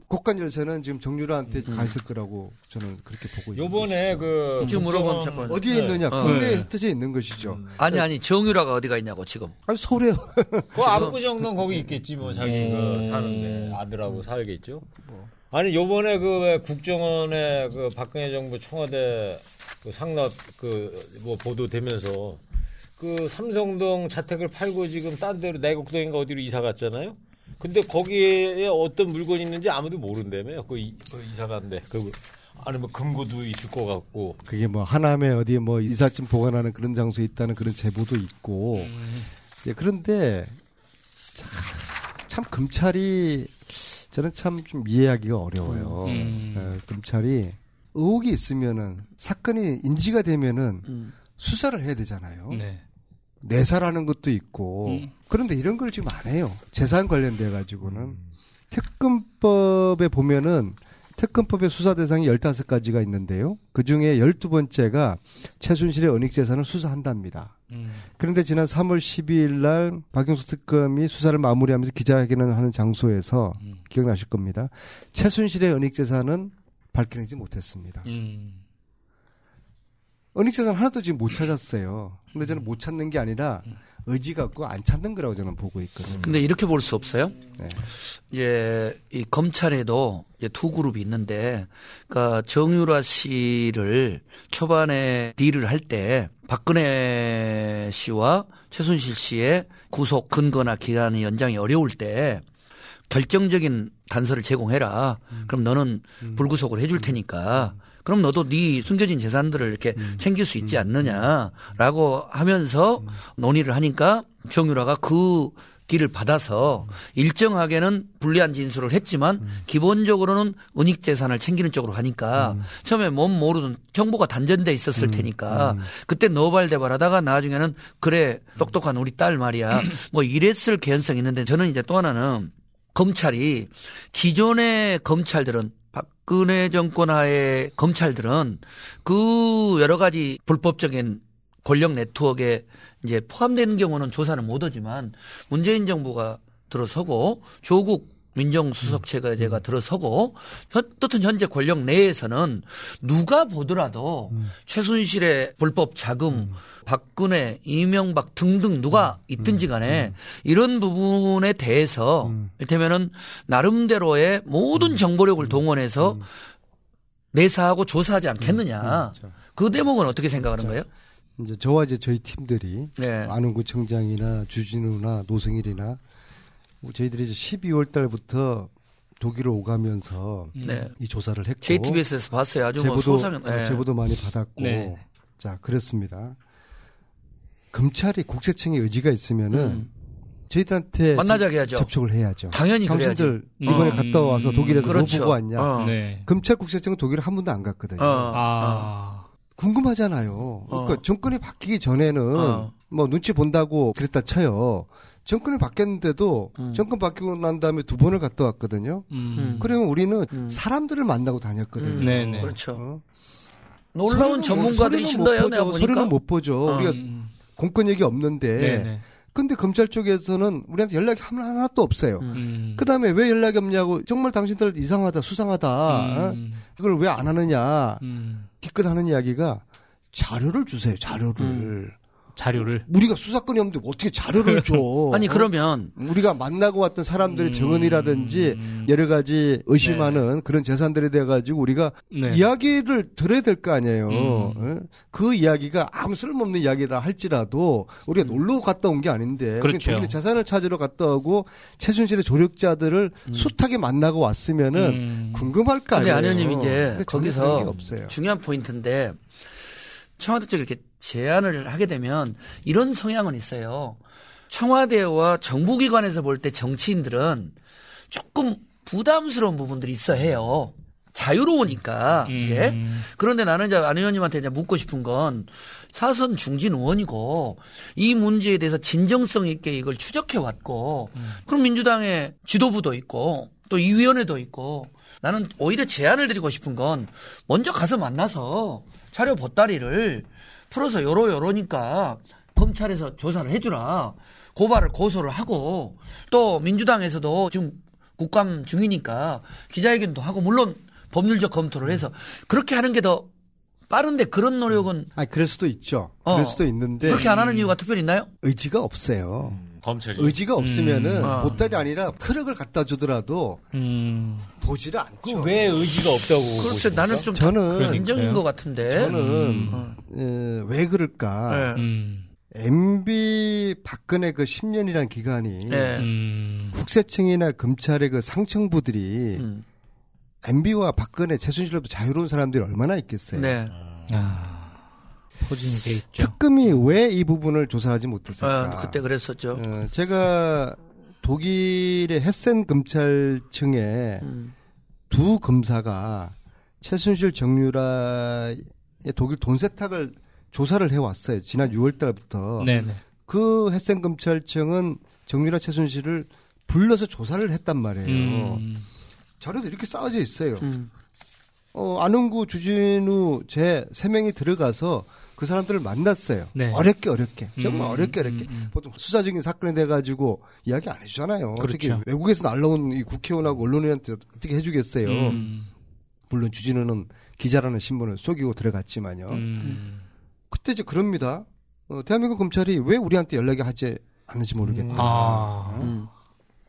곡간 열쇠는 지금 정유라한테 가 있을 거라고 저는 그렇게 보고 있습니다. 요번에 그 지금 물어본 사건. 어디에 네. 있느냐? 어. 국내에 네. 흩어져 있는 것이죠. 아니 아니 정유라가 어디가 있냐고 지금. 아니 서울에 그 <laughs> 압구정동 거기 있겠지 뭐 자기 음. 그 사는데 아들하고 살겠죠. 아니 요번에 그왜 국정원에 그 박근혜 정부 청와대 그 상납 그 뭐 보도되면서 그 삼성동 자택을 팔고 지금 딴 데로 내곡동인가 어디로 이사 갔잖아요. 근데 거기에 어떤 물건이 있는지 아무도 모른다며요. 그, 이, 그 이사 간데 그 아니 뭐 금고도 있을 것 같고 그게 뭐 하남에 어디 뭐 이삿짐 보관하는 그런 장소에 있다는 그런 제보도 있고 음. 예, 그런데 참, 참 검찰이 저는 참 좀 이해하기가 어려워요. 음. 예, 검찰이 의혹이 있으면은 사건이 인지가 되면은 음. 수사를 해야 되잖아요. 네. 내사라는 것도 있고 음. 그런데 이런 걸 지금 안 해요. 재산 관련돼 가지고는 특검법에 보면은 특검법의 수사 대상이 15가지가 있는데요. 그 중에 12번째가 최순실의 은닉 재산을 수사한답니다. 음. 그런데 지난 3월 12일 날 박영수 특검이 수사를 마무리하면서 기자회견을 하는 장소에서 음. 기억나실 겁니다. 최순실의 은닉 재산은 밝혀내지 못했습니다. 음. 은닉 재산 하나도 지금 못 찾았어요. 근데 저는 못 찾는 게 아니라 의지가 없고 안 찾는 거라고 저는 보고 있거든요. 근데 이렇게 볼 수 없어요? 네. 이제 이 검찰에도 이제 두 그룹이 있는데, 그러니까 정유라 씨를 초반에 딜을 할 때 박근혜 씨와 최순실 씨의 구속 근거나 기간이 연장이 어려울 때 결정적인 단서를 제공해라. 그럼 너는 불구속을 해줄 테니까. 그럼 너도 네 숨겨진 재산들을 이렇게 챙길 수 있지 않느냐라고 하면서 논의를 하니까 정유라가 그 길을 받아서 일정하게는 불리한 진술을 했지만 기본적으로는 은닉 재산을 챙기는 쪽으로 하니까 처음에 몸 모르는 정보가 단전돼 있었을 테니까 그때 노발대발하다가 나중에는 그래 똑똑한 우리 딸 말이야. <clears throat> 뭐 이랬을 개연성이 있는데 저는 이제 또 하나는 검찰이 기존의 검찰들은 박근혜 정권 하의 검찰들은 그 여러 가지 불법적인 권력 네트워크에 이제 포함되는 경우는 조사는 못 하지만 문재인 정부가 들어서고 조국 민정수석 체제가 들어서고 현- 어떤 현재 권력 내에서는 누가 보더라도 최순실의 불법 자금, 박근혜, 이명박 등등 누가 있든지 간에 이런 부분에 대해서 이를테면은 나름대로의 모든 정보력을 동원해서 내사하고 조사하지 않겠느냐. 그렇죠. 그 대목은 어떻게 생각하는 거예요? 이제 저와 이제 저희 팀들이 네. 안흥구청장이나 주진우나 노승일이나 뭐 저희들이 이제 12월 달부터 독일을 오가면서 네. 이 조사를 했고 JTBS에서 봤어요. 아주 뭐 제보도 소상, 어, 제보도 많이 받았고 네. 자 그랬습니다. 검찰이 국세청의 의지가 있으면은 음. 저희들한테 만나자게 접- 해야죠. 접촉을 해야죠. 당연히 당신들 그래야지. 이번에 음. 갔다 와서 독일에서 그렇죠. 뭐 보고 왔냐? 어. 네. 검찰 국세청은 독일을 한 번도 안 갔거든요. 어. 아. 궁금하잖아요. 그러니까 어. 정권이 바뀌기 전에는 어. 뭐 눈치 본다고 그랬다 쳐요. 정권이 바뀌었는데도 음. 정권 바뀌고 난 다음에 두 번을 갔다 왔거든요. 음. 그러면 우리는 음. 사람들을 만나고 다녔거든요. 음. 네네. 그렇죠. 어? 놀라운 서류는 전문가들이 못- 신다요, 서류는 내가 못 보죠. 보니까. 서류는 못 보죠. 어. 우리가 음. 공권 얘기 없는데 네네. 근데 검찰 쪽에서는 우리한테 연락이 하나- 하나도 없어요. 음. 그 다음에 왜 연락이 없냐고 정말 당신들 이상하다, 수상하다. 어? 음. 이걸 왜 안 하느냐. 음. 기껏 하는 이야기가 자료를 주세요, 자료를. 음. 자료를. 우리가 수사권이 없는데 어떻게 자료를 줘. <laughs> 아니 어? 그러면 우리가 만나고 왔던 사람들의 음. 정언이라든지 여러 가지 의심하는 그런 재산들에 대해 가지고 우리가 네. 이야기를 들어야 될 거 아니에요. 음. 어? 그 이야기가 아무 쓸모없는 이야기다 할지라도 우리가 놀러 갔다 온 게 아닌데 음. 그렇죠. 본인의 재산을 찾으러 갔다 오고 최순실의 조력자들을 숱하게 만나고 왔으면은 음. 궁금할 거 아니에요. 안 의원님 이제 거기서. 중요한 포인트인데 청와대 쪽에 이렇게 제안을 하게 되면 이런 성향은 있어요. 청와대와 정부기관에서 볼 때 정치인들은 조금 부담스러운 부분들이 있어 해요. 자유로우니까 음. 이제 그런데 나는 이제 안 의원님한테 이제 묻고 싶은 건 사선 중진 의원이고 이 문제에 대해서 진정성 있게 이걸 추적해 왔고 그럼 민주당의 지도부도 있고 또 이 위원회도 있고 나는 오히려 제안을 드리고 싶은 건 먼저 가서 만나서 자료 보따리를 풀어서 요러 요러니까 검찰에서 조사를 해주라 고발을 고소를 하고 또 민주당에서도 지금 국감 중이니까 기자회견도 하고 물론 법률적 검토를 해서 그렇게 하는 게 더 빠른데 그런 노력은 아, 그럴 수도 있죠. 어. 그럴 수도 있는데 그렇게 안 하는 이유가 특별히 있나요? 의지가 없어요. 검찰이. 의지가 없으면은 아. 보따리 아니라 트럭을 갖다 주더라도 음. 보지를 않죠. 왜 의지가 없다고. 그렇죠. 나는 좀 저는 인정인 그래요? 것 같은데. 저는 어. 에, 왜 그럴까? 네. 음. MB 박근혜 그 10년이라는 기간이 네. 음. 국세청이나 검찰의 그 상층부들이 음. MB와 박근혜, 최순실로부터 자유로운 사람들이 얼마나 있겠어요. 네. 아. 포진이 돼 있죠. 특검이 왜 이 부분을 조사하지 못했을까? 어, 그때 그랬었죠. 어, 제가 독일의 헤센 검찰청에 음. 두 검사가 최순실 정유라의 독일 돈 세탁을 조사를 해왔어요. 지난 6월 달부터. 네네. 그 헤센 검찰청은 정유라 최순실을 불러서 조사를 했단 말이에요. 음. 자료도 이렇게 쌓아져 있어요. 음. 어, 안흥구, 주진우, 제 세 명이 들어가서 그 사람들을 만났어요. 네. 어렵게 어렵게 정말 음, 어렵게 어렵게 음, 음. 보통 수사적인 사건에 대해 가지고 이야기 안 해주잖아요. 어떻게 그렇죠. 외국에서 날라온 이 국회의원하고 언론인한테 어떻게 해주겠어요. 음. 물론 주진우는 기자라는 신분을 속이고 들어갔지만요. 음. 그때 이제 그럽니다. 어, 대한민국 검찰이 왜 우리한테 연락이 하지 않는지 모르겠다. 아. 음.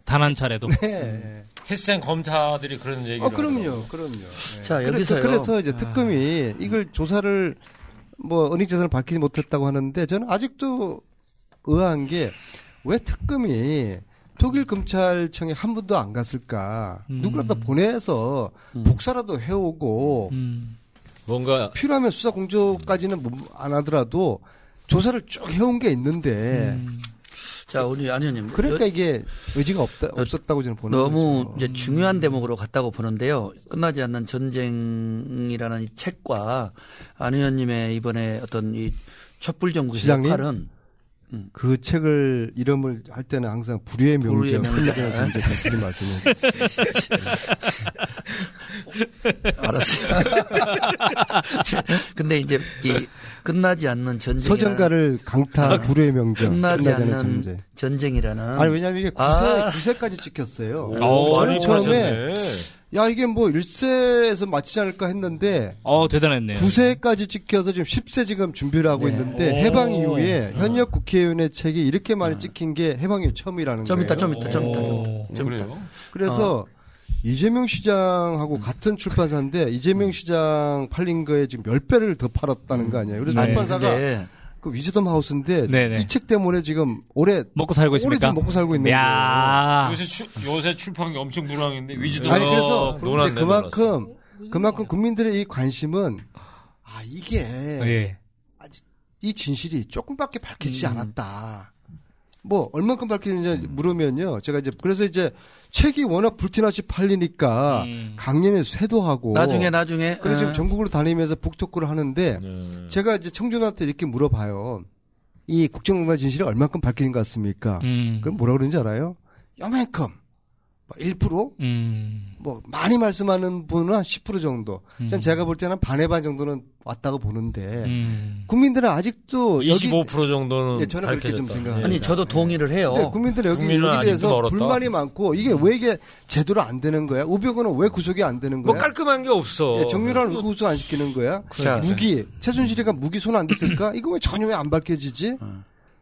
단한 차례도. 네. 햇센 검사들이 그런 얘기를. 어, 그럼요, 하더라고요. 그럼요. 네. 자, 여기서요. 그래서 이제 특검이 이걸 조사를 뭐 은닉 재산을 밝히지 못했다고 하는데 저는 아직도 의아한 게 왜 특검이 독일 검찰청에 한 번도 안 갔을까? 음. 누구라도 보내서 복사라도 해오고 음. 뭔가 필요하면 수사 공조까지는 뭐안 하더라도 조사를 쭉 해온 게 있는데 음. 자, 우리 안 의원님. 그러니까 이게 의지가 없다, 없었다고 저는 보는 너무 거죠. 이제 중요한 대목으로 갔다고 보는데요. 끝나지 않는 전쟁이라는 이 책과 안 의원님의 이번에 어떤 이 촛불정부의 시장님? 역할은 그 책을 이름을 할 때는 항상 불의의 불의의 명제, 명제. 흘리게 진짜 드린 말씀을 알았어요. <laughs> 근데 이제 이 끝나지 않는 전쟁 서정가를 강타 불의의 명제 끝나지 않는 전제. 전쟁이라는 아니 왜냐면 이게 9세, 아. 9세까지 찍혔어요. 오, 저는 많이 처음에. 야 이게 뭐 1세에서 마치지 않을까 했는데 어, 대단했네요. 9세까지 찍혀서 지금 10세 지금 준비를 하고 네. 있는데 오. 해방 이후에 현역 국회의원의 책이 이렇게 많이 찍힌 게 해방 이후 처음이라는 좀 거예요. 좀 이따 좀 이따 좀. 오, 좀 이따. 그래요? 그래서 이재명 시장하고 같은 출판사인데 이재명 시장 팔린 거에 지금 10배를 더 팔았다는 거 아니에요. 그래서 아니, 출판사가 근데 그 위즈덤 하우스인데 네네. 이책 때문에 지금 올해 먹고 살고 올해 있습니까? 지금 먹고 살고 있는 거예요. 야. 요새 출, 요새 출판이 엄청 불황인데 위즈도 아니 그래서 근데 그만큼 그만큼 국민들의 이 관심은 아 이게 예. 이 진실이 조금밖에 밝히지 음. 않았다. 뭐 얼만큼 밝히느냐 물으면요. 제가 이제 그래서 이제 책이 워낙 불티나시 팔리니까 음. 강연에 쇄도하고 나중에 나중에 그래서 지금 어, 전국으로 다니면서 북토크를 하는데 네. 제가 이제 청준한테 이렇게 물어봐요. 이 국정농단 진실이 얼만큼 밝히는 것 같습니까? 음. 그럼 뭐라 그러는지 알아요? 요만큼. 1%? 음. 뭐 많이 말씀하는 분은 한 10% 정도. 전 제가 볼 때는 반의 반 정도는 왔다고 보는데 음. 국민들은 아직도 여기 25% 정도는 예, 저는 그렇게 좀 밝혀졌다. 생각합니다. 아니 저도 동의를 해요. 네, 국민들은 여기, 국민은 여기 아직도 대해서. 불만이 많고 이게 왜 이게 제대로 안 되는 거야? 우병우는 왜 구속이 안 되는 뭐 거야? 깔끔한 게 없어. 예, 정유라는 왜 구속 안 시키는 거야? 자, 무기 최순실이가 무기 손 안 댔을까? 이거 왜 전혀 왜 안 밝혀지지?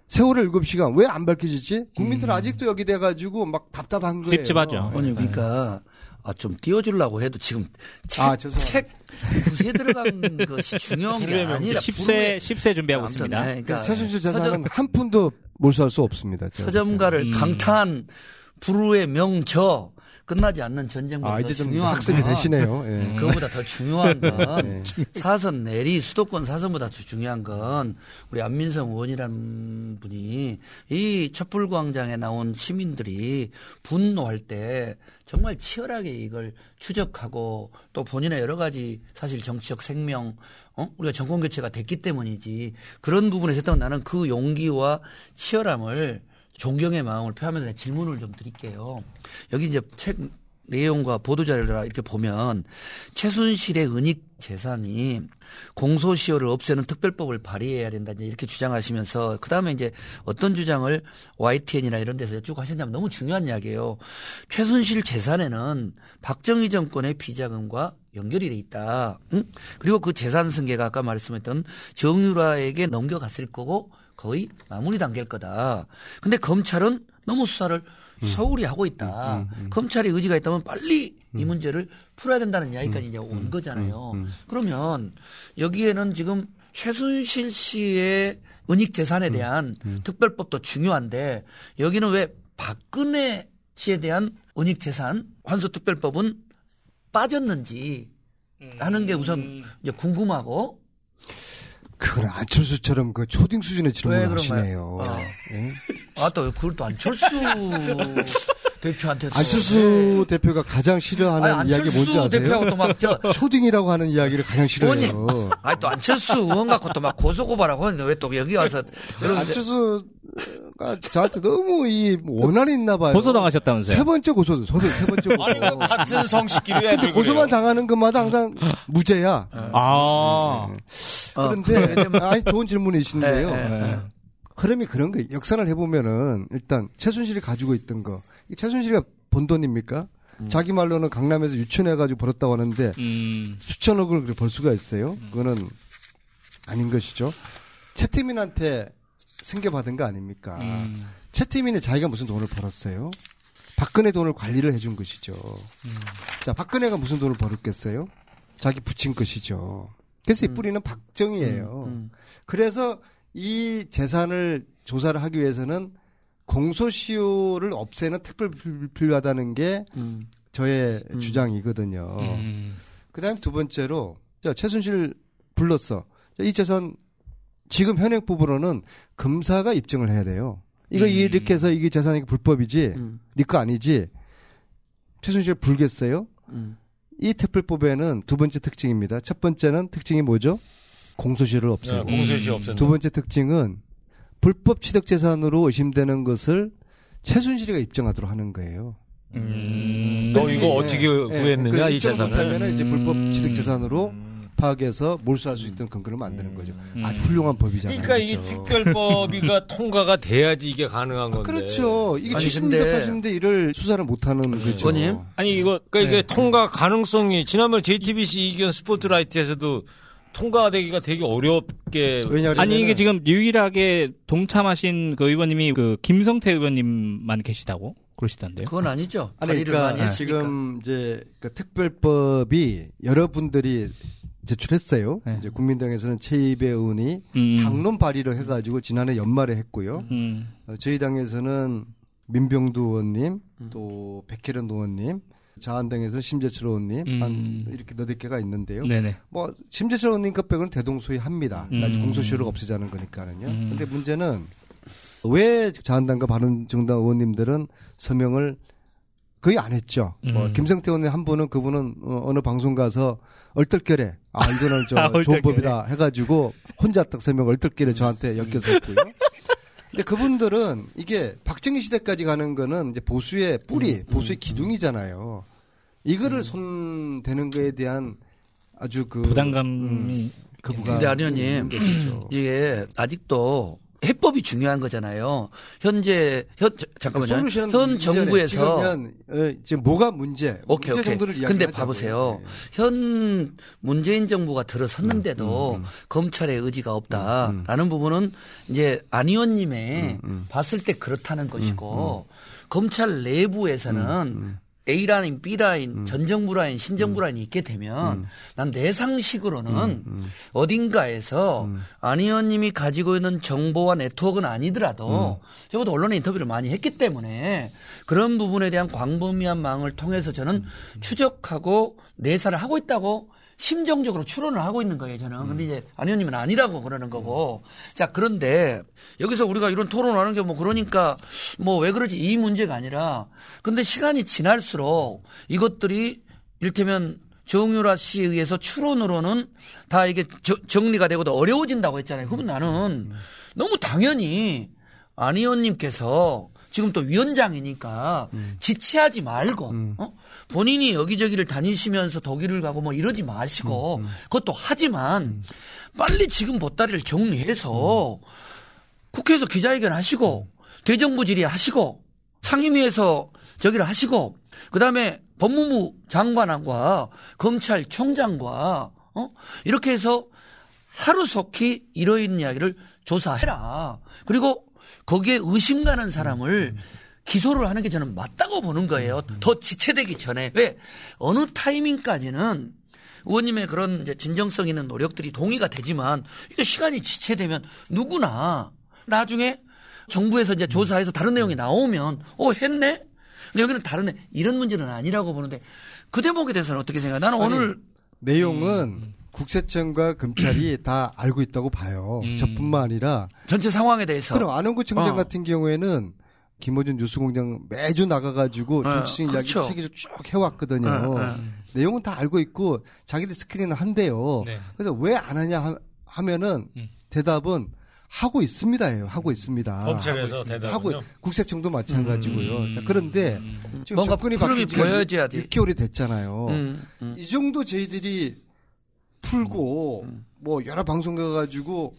세월의 7시간 왜 안 밝혀지지? 국민들은 아직도 여기 돼가지고 막 답답한 거예요. 찝찝하죠. 아니 그러니까 아, 좀 띄워주려고 해도 지금 책, 아. 책 구시에 들어간 <laughs> 것이 중요한 게 아니라 10세 10세 준비하고 아무튼, 있습니다. 네, 그러니까 최순실 서점- 재산은 한 푼도 몰수할 수 없습니다. 서점가를 음. 강타한 불후의 명저 끝나지 않는 전쟁보다 아, 더 이제 좀 중요한 학습이 건 되시네요. 예. 그거보다 더 중요한 건 <laughs> 네. 사선 내리 수도권 사선보다 더 중요한 건 우리 안민성 의원이라는 분이 이 촛불광장에 나온 시민들이 분노할 때 정말 치열하게 이걸 추적하고 또 본인의 여러 가지 사실 정치적 생명 어? 우리가 정권 교체가 됐기 때문이지 그런 부분에서 했던 나는 그 용기와 치열함을 존경의 마음을 표하면서 질문을 좀 드릴게요. 여기 이제 책 내용과 보도자료를 이렇게 보면 최순실의 은닉 재산이 공소시효를 없애는 특별법을 발의해야 된다 이제 이렇게 주장하시면서 그 다음에 이제 어떤 주장을 YTN이나 이런 데서 쭉 하셨냐면 너무 중요한 이야기예요. 최순실 재산에는 박정희 정권의 비자금과 연결이 돼 있다. 응? 그리고 그 재산 승계가 아까 말씀했던 정유라에게 넘겨갔을 거고 거의 마무리 단계일 거다. 근데 검찰은 너무 수사를 서울이 하고 있다. 검찰이 의지가 있다면 빨리 이 문제를 풀어야 된다는 이야기까지 이제 온 거잖아요. 그러면 여기에는 지금 최순실 씨의 은닉 재산에 대한 특별법도 중요한데 여기는 왜 박근혜 씨에 대한 은닉 재산 환수 특별법은 빠졌는지 하는 게 우선 이제 궁금하고 그건 안철수처럼 그 초딩 수준의 왜 질문을? 하시네요. 어. 예? 아또 그걸 또 안철수 대표한테 또 안철수 대표가 가장 싫어하는 아니, 이야기 뭔지 안철수 아세요? 대표하고 또막 저 초딩이라고 하는 이야기를 가장 싫어해요. 의원님, 아니 또 안철수 의원 갖고 또 막 고소고발하고 하는데 왜 또 여기 와서 안철수가 저한테 너무 이 원한이 있나 봐요. 고소당하셨다면서요? 세 번째 고소, 저도 세 번째 고소. 아니 뭐 같은 성씨끼리 근데 애들 고소만 그래요. 당하는 것마다 항상 무죄야. 아. 어, 그런데 아니 좋은 질문이신데요. 예, 예, 예. 흐름이 그런 거예요. 역산을 해보면은 일단 최순실이 가지고 있던 거. 이 최순실이가 본 돈입니까? 음. 자기 말로는 강남에서 유천해가지고 벌었다고 하는데 음. 수천억을 그렇게 벌 수가 있어요? 그거는 아닌 것이죠. 채태민한테 승계받은 거 아닙니까? 음. 채태민이 자기가 무슨 돈을 벌었어요? 박근혜 돈을 관리를 해준 것이죠. 자, 박근혜가 무슨 돈을 벌었겠어요? 자기 부친 것이죠. 그래서 이 뿌리는 박정희예요. 음. 그래서 이 재산을 조사를 하기 위해서는 공소시효를 없애는 특별 필요하다는 게 음. 저의 음. 주장이거든요. 음. 그다음에 두 번째로 자, 최순실 불렀어. 자, 이 재산 지금 현행법으로는 검사가 입증을 해야 돼요. 이거 음. 이렇게 해서 이게 재산이 불법이지, 음. 네거 아니지. 최순실 불겠어요? 음. 이 특별법에는 두 번째 특징입니다. 첫 번째는 특징이 뭐죠? 공소시효를 네, 없애고. 공소시 없앤다. 두 번째 특징은 불법 취득 재산으로 의심되는 것을 최순실이가 입증하도록 하는 거예요. 음. 너 이거 어떻게 예, 구했느냐 그이 재산을. 못하면 이제 불법 취득 재산으로 음. 파악해서 몰수할 수 있는 근거를 만드는 거죠. 음. 아주 훌륭한 법이잖아요. 그러니까 이게 그렇죠. 특별법이가 <laughs> 통과가 돼야지 이게 가능한 건데. 그렇죠. 이게 아니, 70년대, 근데- 80년대 일을 수사를 못하는 거죠. 아니 이거 그러니까 이게 네. 통과 가능성이 지난번 JTBC 이견 스포트라이트에서도 통과되기가 되게 어렵게 왜냐하면 아니 이게 지금 유일하게 동참하신 그 의원님이 그 김성태 의원님만 계시다고 그러시던데요. 그건 아니죠. 아니 그러니까. 지금 이제 그 특별법이 여러분들이 제출했어요. 네. 이제 국민당에서는 최입의 의원이 음. 당론 발의를 해가지고 지난해 연말에 했고요. 음. 어, 저희 당에서는 민병두 의원님, 음. 또 백혜련 의원님, 자한당에서는 심재철 의원님, 음. 한 이렇게 너댓 개가 있는데요. 네네. 뭐 심재철 의원님 것 빼고는 대동소이 합니다. 음. 공소시효를 없애자는 거니까는요. 음. 근데 문제는 왜 자한당과 바른정당 의원님들은 서명을 거의 안 했죠. 뭐 음. 김성태 의원님 한 분은 그분은 어, 어느 방송 가서 얼떨결에 아 이거는 저 <laughs> 아, 좋은. 법이다 해가지고 혼자 딱 서명 얼떨결에 저한테 엮여서 했고요. 근데 그분들은 이게 박정희 시대까지 가는 거는 이제 보수의 뿌리, 보수의 기둥이잖아요. 이거를 손 대는 거에 대한 아주 그 부담감이 그 부가 근데 것이죠. 이게 아직도 해법이 중요한 거잖아요. 현재 현 저- 잠깐만요. 현 정부에서 어, 지금 뭐가 문제, 오케이 문제 오케이. 정도를 이야기 근데 봐 보세요. 현 문재인 정부가 들어섰는데도 음, 검찰의 의지가 없다라는 부분은 이제 안 의원님의 음, 봤을 때 그렇다는 것이고 검찰 내부에서는 A 라인, B 라인, 전 정부 라인, 신정부 라인이 있게 되면 난 내 상식으로는 어딘가에서 안 의원님이 가지고 있는 정보와 네트워크는 아니더라도 적어도 언론에 인터뷰를 많이 했기 때문에 그런 부분에 대한 광범위한 망을 통해서 저는 추적하고 내사를 하고 있다고 심정적으로 추론을 하고 있는 거예요, 저는. 근데 이제 안 의원님은 아니라고 그러는 거고. 자, 그런데 여기서 우리가 이런 토론을 하는 게 뭐 그러니까 뭐 왜 그러지 이 문제가 아니라 근데 시간이 지날수록 이것들이 일테면 정유라 씨에 의해서 추론으로는 다 이게 저- 정리가 되고도 어려워진다고 했잖아요. 그러면 나는 너무 당연히 안 의원님께서 지금 또 위원장이니까 지체하지 말고 어? 본인이 여기저기를 다니시면서 독일을 가고 뭐 이러지 마시고 그것도 하지만 빨리 지금 보따리를 정리해서 국회에서 기자회견 하시고 대정부 질의하시고 상임위에서 저기를 하시고 그다음에 법무부 장관과 검찰총장과 어? 이렇게 해서 하루속히 이러한 이야기를 조사해라. 그리고 거기에 의심 가는 사람을 기소를 하는 게 저는 맞다고 보는 거예요. 더 지체되기 전에. 왜? 어느 타이밍까지는 의원님의 그런 이제 진정성 있는 노력들이 동의가 되지만 이게 시간이 지체되면 누구나 나중에 정부에서 이제 조사해서 다른 내용이 나오면 어 했네. 근데 여기는 다른 애 이런 문제는 아니라고 보는데 그 대목에 대해서는 어떻게 생각해요? 나는 아니, 오늘 내용은 국세청과 검찰이 <clears throat> 다 알고 있다고 봐요. 음. 저뿐만 아니라 전체 상황에 대해서 그럼 안원구 청장 어. 같은 경우에는 김호준 뉴스공장 매주 나가가지고 네, 정치적 이야기 그렇죠. 책에서 쭉 해왔거든요. 네, 네. 내용은 다 알고 있고 자기들 스크린은 한대요. 네. 그래서 왜 안 하냐 하- 하면은 음. 대답은 하고 있습니다예요. 하고 있습니다. 검찰에서 하고, 대답은요? 국세청도 마찬가지고요. 음. 자, 그런데 지금 뭔가 접근이 바뀐 보여져야지. 6개월이 됐잖아요. 음, 음. 이 정도 저희들이 풀고 음. 뭐 여러 방송 가가지고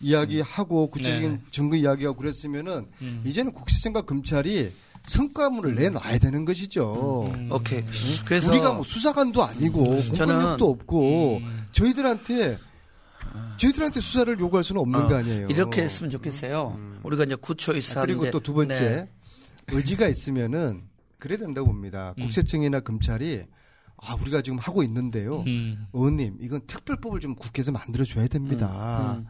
이야기하고 구체적인 네. 증거 이야기하고 그랬으면은 음. 이제는 국세청과 검찰이 성과물을 내놔야 되는 것이죠. 음. 오케이. 그래서 우리가 뭐 수사관도 아니고 공권력도 없고 음. 저희들한테 저희들한테 수사를 요구할 수는 없는 어, 거 아니에요. 이렇게 했으면 좋겠어요. 우리가 이제 구초이사 아, 그리고 또 두 번째 네. 의지가 있으면은 그래야 된다고 봅니다. 음. 국세청이나 검찰이 아 우리가 지금 하고 있는데요. 음. 의원님, 이건 특별법을 좀 국회에서 만들어줘야 됩니다. 음.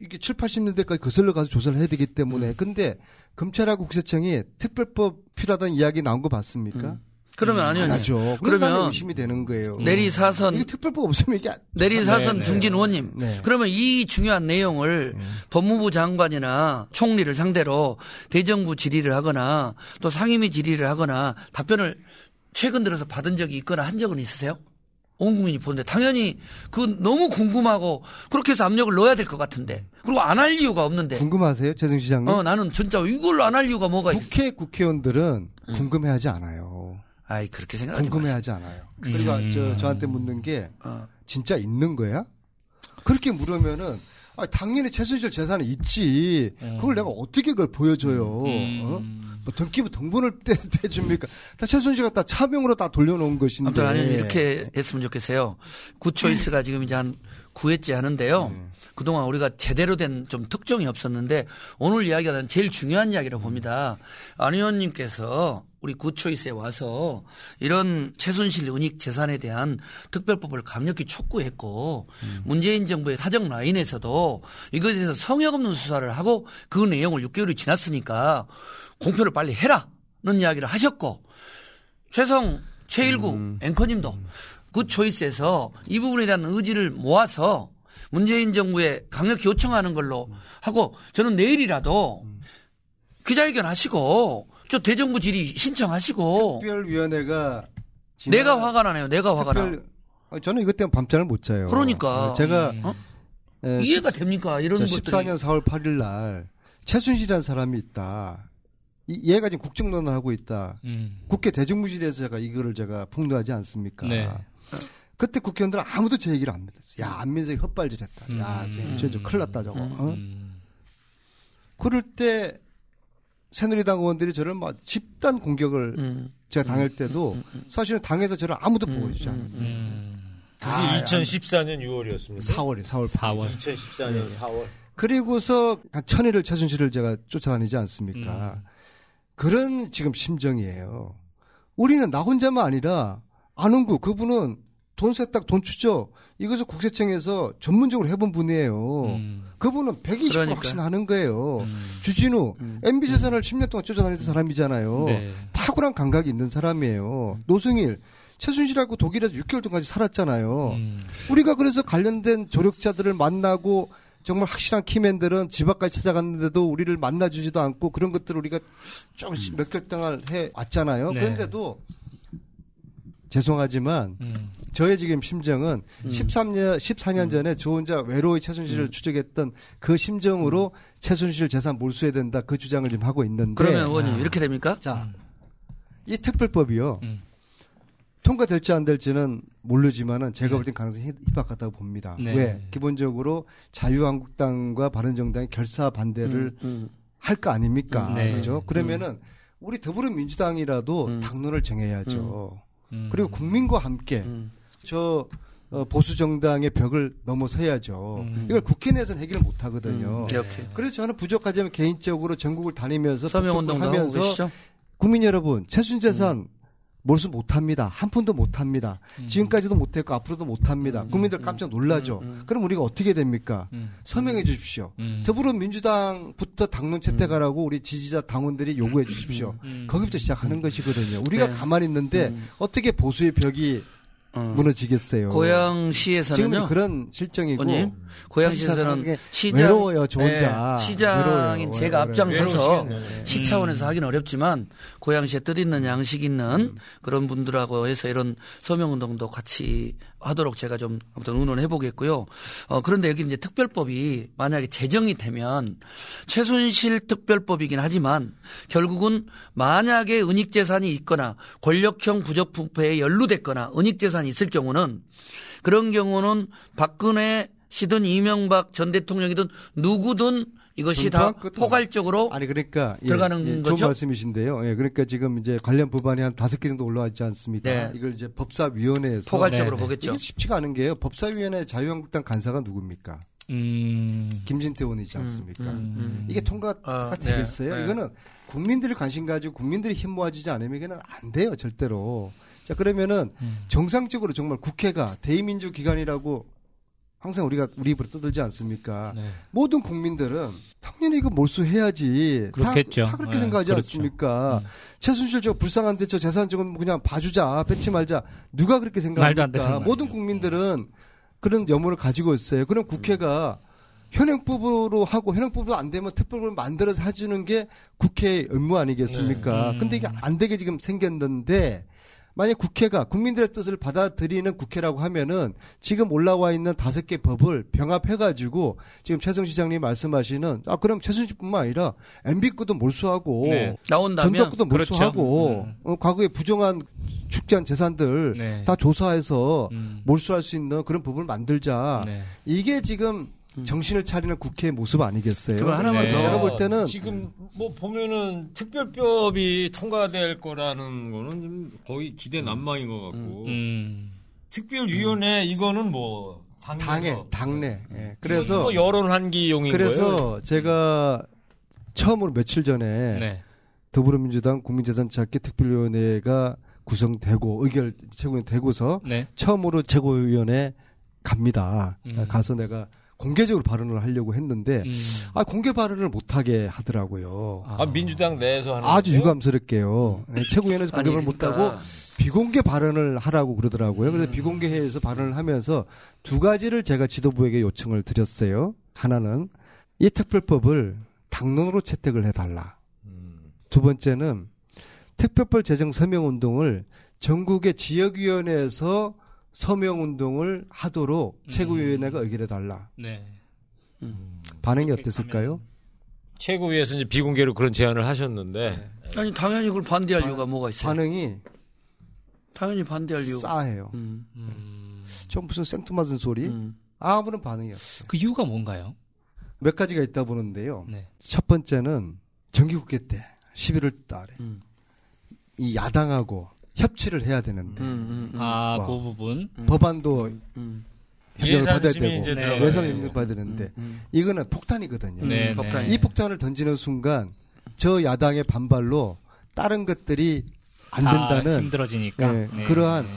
이게 7, 80년대까지 거슬러 가서 조사를 해야 되기 때문에. 근데 검찰하고 국세청이 특별법 필요하다는 이야기 나온 거 봤습니까? 그러면 안 아니요. 하죠. 그러면 의심이 되는 거예요. 내리 사선 이게 특별법 없으면 이게 <laughs> 내리 사선 네, 네. 중진 의원님. 네. 그러면 이 중요한 내용을 법무부 장관이나 총리를 상대로 대정부 질의를 하거나 또 상임위 질의를 하거나 답변을 최근 들어서 받은 적이 있거나 한 적은 있으세요? 온 국민이 보는데 당연히 그 너무 궁금하고 그렇게 해서 압력을 넣어야 될 것 같은데 그리고 안 할 이유가 없는데 궁금하세요, 최승 시장님? 어 나는 진짜 이걸로 안 할 이유가 뭐가 있어? 국회 국회의원들은 음. 궁금해하지 않아요. 아이 그렇게 생각하지. 궁금해하지 않아요. 그리고 음. 저 저한테 묻는 게 어. 진짜 있는 거야? 그렇게 물으면은 아, 당연히 최순실 재산이 있지. 그걸 내가 어떻게 그걸 보여줘요? 음. 어? 뭐 등기부 등본을 떼, 떼줍니까? 다 최순실가 다 차명으로 다 돌려놓은 것인데. 아무튼 아니 이렇게 했으면 좋겠어요. 구초이스가 지금 이제 한 9회째 하는데요. 그동안 우리가 제대로 된 좀 특종이 없었는데 오늘 이야기가 난 제일 중요한 이야기라고 봅니다. 안 의원님께서 우리 구초이스에 와서 이런 최순실 은닉 재산에 대한 특별법을 강력히 촉구했고 문재인 정부의 사정 라인에서도 이것에 대해서 성역 없는 수사를 하고 그 내용을 6개월이 지났으니까 공표를 빨리 해라는 이야기를 하셨고 최성 최일구 앵커님도 그 초이스에서 이 부분에 대한 의지를 모아서 문재인 정부에 강력히 요청하는 걸로 하고 저는 내일이라도 기자회견 하시고 저 대정부 질의 신청하시고 특별위원회가 내가 화가 나네요. 내가 화가 나. 특별, 아, 저는 이것 때문에 밤잠을 못 자요. 그러니까. 어, 제가 음. 어? 에, 이해가 됩니까? 이런 저 것들이. 14년 4월 8일 날 최순실이라는 사람이 있다. 이, 얘가 지금 국정론을 하고 있다. 음. 국회 대정부실에서 제가 이거를 제가 폭로하지 않습니까? 네. 그때 국회의원들은 아무도 제 얘기를 안 믿었어요. 야, 안민석이 헛발질했다. 야, 음. 쟤, 저 큰일 났다, 저거. 어? 음. 그럴 때 새누리당 의원들이 저를 막 집단 공격을 음. 제가 당할 때도 사실은 당에서 저를 아무도 보고 있지 않았어요. 음. 그게 아, 2014년 6월이었습니다. 4월에 4월 4월. 2014년 4월. 그리고서 한 천일을 최순실을 제가 쫓아다니지 않습니까? 음. 그런 지금 심정이에요. 우리는 나 혼자만 아니라 안흥구 그분은 돈 세탁 돈 추적 이것을 국세청에서 전문적으로 해본 분이에요. 음. 그분은 120% 그러니까. 확신하는 거예요. 음. 주진우 음. MB 재산을 10년 동안 쫓아다니던 사람이잖아요. 네. 탁월한 감각이 있는 사람이에요. 노승일 최순실하고 독일에서 6개월 동안까지 살았잖아요. 음. 우리가 그래서 관련된 조력자들을 만나고 정말 확실한 키맨들은 집 앞까지 찾아갔는데도 우리를 만나주지도 않고 그런 것들을 우리가 조금씩 몇 개월 동안 해 왔잖아요. 네. 그런데도 죄송하지만 음. 저의 지금 심정은 음. 13년, 14년 전에 저 혼자 외로이 최순실을 추적했던 그 심정으로 최순실 재산 몰수해야 된다 그 주장을 지금 하고 있는데. 그러면 의원님 이렇게 됩니까? 자, 이 특별법이요. 음. 통과될지 안 될지는 모르지만은 제가 볼땐 가능성이 희- 희박하다고 봅니다. 네. 왜? 기본적으로 자유한국당과 바른정당이 결사 반대를 음, 음. 할거 아닙니까? 음, 네. 그죠? 그러면은 우리 더불어민주당이라도 음. 당론을 정해야죠. 음. 그리고 국민과 함께 음. 저 어, 보수 정당의 벽을 넘어서야죠. 음. 이걸 국회 내에서는 해결을 못 하거든요. 음, 이렇게. 그래서 저는 부족하지만 개인적으로 전국을 다니면서 서명 운동도 하고 하면서 계시죠? 국민 여러분, 최순 재산 몰수 못합니다. 한 푼도 못합니다. 지금까지도 못했고 앞으로도 못합니다. 국민들 깜짝 놀라죠. 음, 음. 그럼 우리가 어떻게 됩니까? 음. 서명해 주십시오. 음. 더불어민주당부터 당론 채택하라고 우리 지지자 당원들이 요구해 주십시오. 음. 거기부터 시작하는 것이거든요. 우리가 네. 가만히 있는데 음. 어떻게 보수의 벽이 어. 무너지겠어요? 지금 고양시에서는요. 그런 실정이고 의원님, 고양시에서는 시장 외로워요, 저 혼자. 네, 시장인 외로워요. 제가. 앞장서서. 시 차원에서 하기는 어렵지만 고양시에 뜻 있는 양식 있는 그런 분들하고 해서 이런 서명 운동도 같이 하도록 제가 좀 아무튼 의논해 보겠고요. 어 그런데 여기 이제 특별법이 만약에 제정이 되면 최순실 특별법이긴 하지만 결국은 만약에 은닉 재산이 있거나 권력형 부적부패에 연루됐거나 은닉 재산이 있을 경우는 그런 경우는 박근혜 씨든 이명박 전 대통령이든 누구든 이것이 다 포괄적으로 아니 그러니까 예, 들어가는 예, 좋은 거죠? 말씀이신데요. 예, 그러니까 지금 이제 관련 법안이 한 다섯 개 정도 올라왔지 않습니까? 네. 이걸 이제 법사위원회에서 포괄적으로 네, 네. 보겠죠. 이게 쉽지가 않은 게요. 법사위원회 자유한국당 간사가 누굽니까? 음. 김진태 의원이지 않습니까? 음. 이게 통과가 아, 네, 되겠어요? 네. 이거는 국민들이 관심 가지고 국민들이 힘 모아지지 않으면 이거는 안 돼요, 절대로. 자, 그러면은 음. 정상적으로 정말 국회가 대의민주 기관이라고 항상 우리가 우리 입으로 떠들지 않습니까? 네. 모든 국민들은 당연히 이거 몰수해야지. 그렇겠죠. 다, 다 그렇게 네, 생각하지 그렇죠. 않습니까? 음. 최순실 저 불쌍한데 저 재산 조금 그냥 봐주자, 뺏지 말자. 누가 그렇게 생각합니까? 모든. 국민들은 그런 염원을 가지고 있어요. 그럼 국회가 현행법으로 하고 현행법으로 안 되면 특별법을 만들어서 해주는 게 국회의 의무 아니겠습니까? 네. 음. 근데 이게 안 되게 지금 생겼는데 만약 국회가 국민들의 뜻을 받아들이는 국회라고 하면은 지금 올라와 있는 다섯 개 법을 병합해가지고 지금 최성 시장님 말씀하시는 아 그럼 최순실뿐만 아니라 MB 것도 몰수하고 네. 나온다면 전덕 것도 그렇죠. 몰수하고 음. 어, 과거에 부정한 축제한 재산들 네. 다 조사해서 음. 몰수할 수 있는 그런 법을 만들자. 네. 이게 지금 정신을 차리는 국회의 모습 아니겠어요? 그럼 하나만 네. 더 제가 볼 때는 지금 뭐 보면은 특별법이 통과될 거라는 거는 좀 거의 기대 난망인 것 같고 음. 특별위원회 이거는 뭐 당에서 당에 당내. 예. 그래서 뭐 여론 환기용인 거예요. 그래서 제가 처음으로 며칠 전에 네. 더불어민주당 국민재산 찾기 특별위원회가 구성되고 의결 최고위원 되고서 네. 처음으로 최고위원회 갑니다. 음. 가서 내가 공개적으로 발언을 하려고 했는데 음. 아 공개 발언을 못하게 하더라고요. 아, 민주당 내에서 하는 아주 거예요? 유감스럽게요. 네, 최고위원회에서 공개 발언 못하고 그러니까 비공개 발언을 하라고 그러더라고요. 그래서 음. 비공개 회의에서 발언을 하면서 두 가지를 제가 지도부에게 요청을 드렸어요. 하나는 이 특별법을 당론으로 채택을 해달라. 음. 두 번째는 특별법 제정 서명 운동을 전국의 지역위원회에서 서명 운동을 하도록 음. 최고위원회가 의결해 달라. 네. 반응이 그렇게 어땠을까요? 최고위에서 이제 비공개로 그런 제안을 하셨는데 아니 당연히 그걸 반대할 이유가 뭐가 있어요? 반응이 당연히 반대할 이유가. 싸해요. 음, 좀 무슨 생뚱맞은 소리? 음. 아무런 반응이 없어요. 그 이유가 뭔가요? 몇 가지가 있다 보는데요. 네. 첫 번째는 정기국회 때 11월 달에 음. 이 야당하고 협치를 해야 되는데 음, 음, 음. 아, 와. 그 부분. 법안도 음, 협력을 받아야 되고 네. 예산 협력을 받아야 되는데 음. 이거는 폭탄이거든요. 네. 네. 이 폭탄을 던지는 순간 저 야당의 반발로 다른 것들이 안 아, 된다는 힘들어지니까. 네, 네, 그러한 네.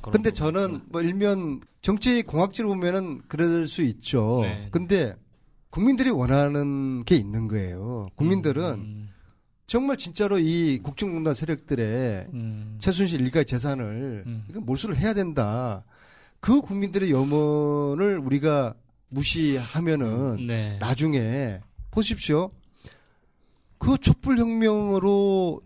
그런 근데. 저는 뭐 일면 정치 공학적으로 보면은 그럴 수 있죠. 네. 근데 국민들이 원하는 게 있는 거예요. 국민들은 음, 정말 진짜로 이 국정농단 세력들의 음, 최순실 일가의 재산을 음. 몰수를 해야 된다. 그 국민들의 염원을 우리가 무시하면은 네. 나중에 보십시오. 그 촛불혁명으로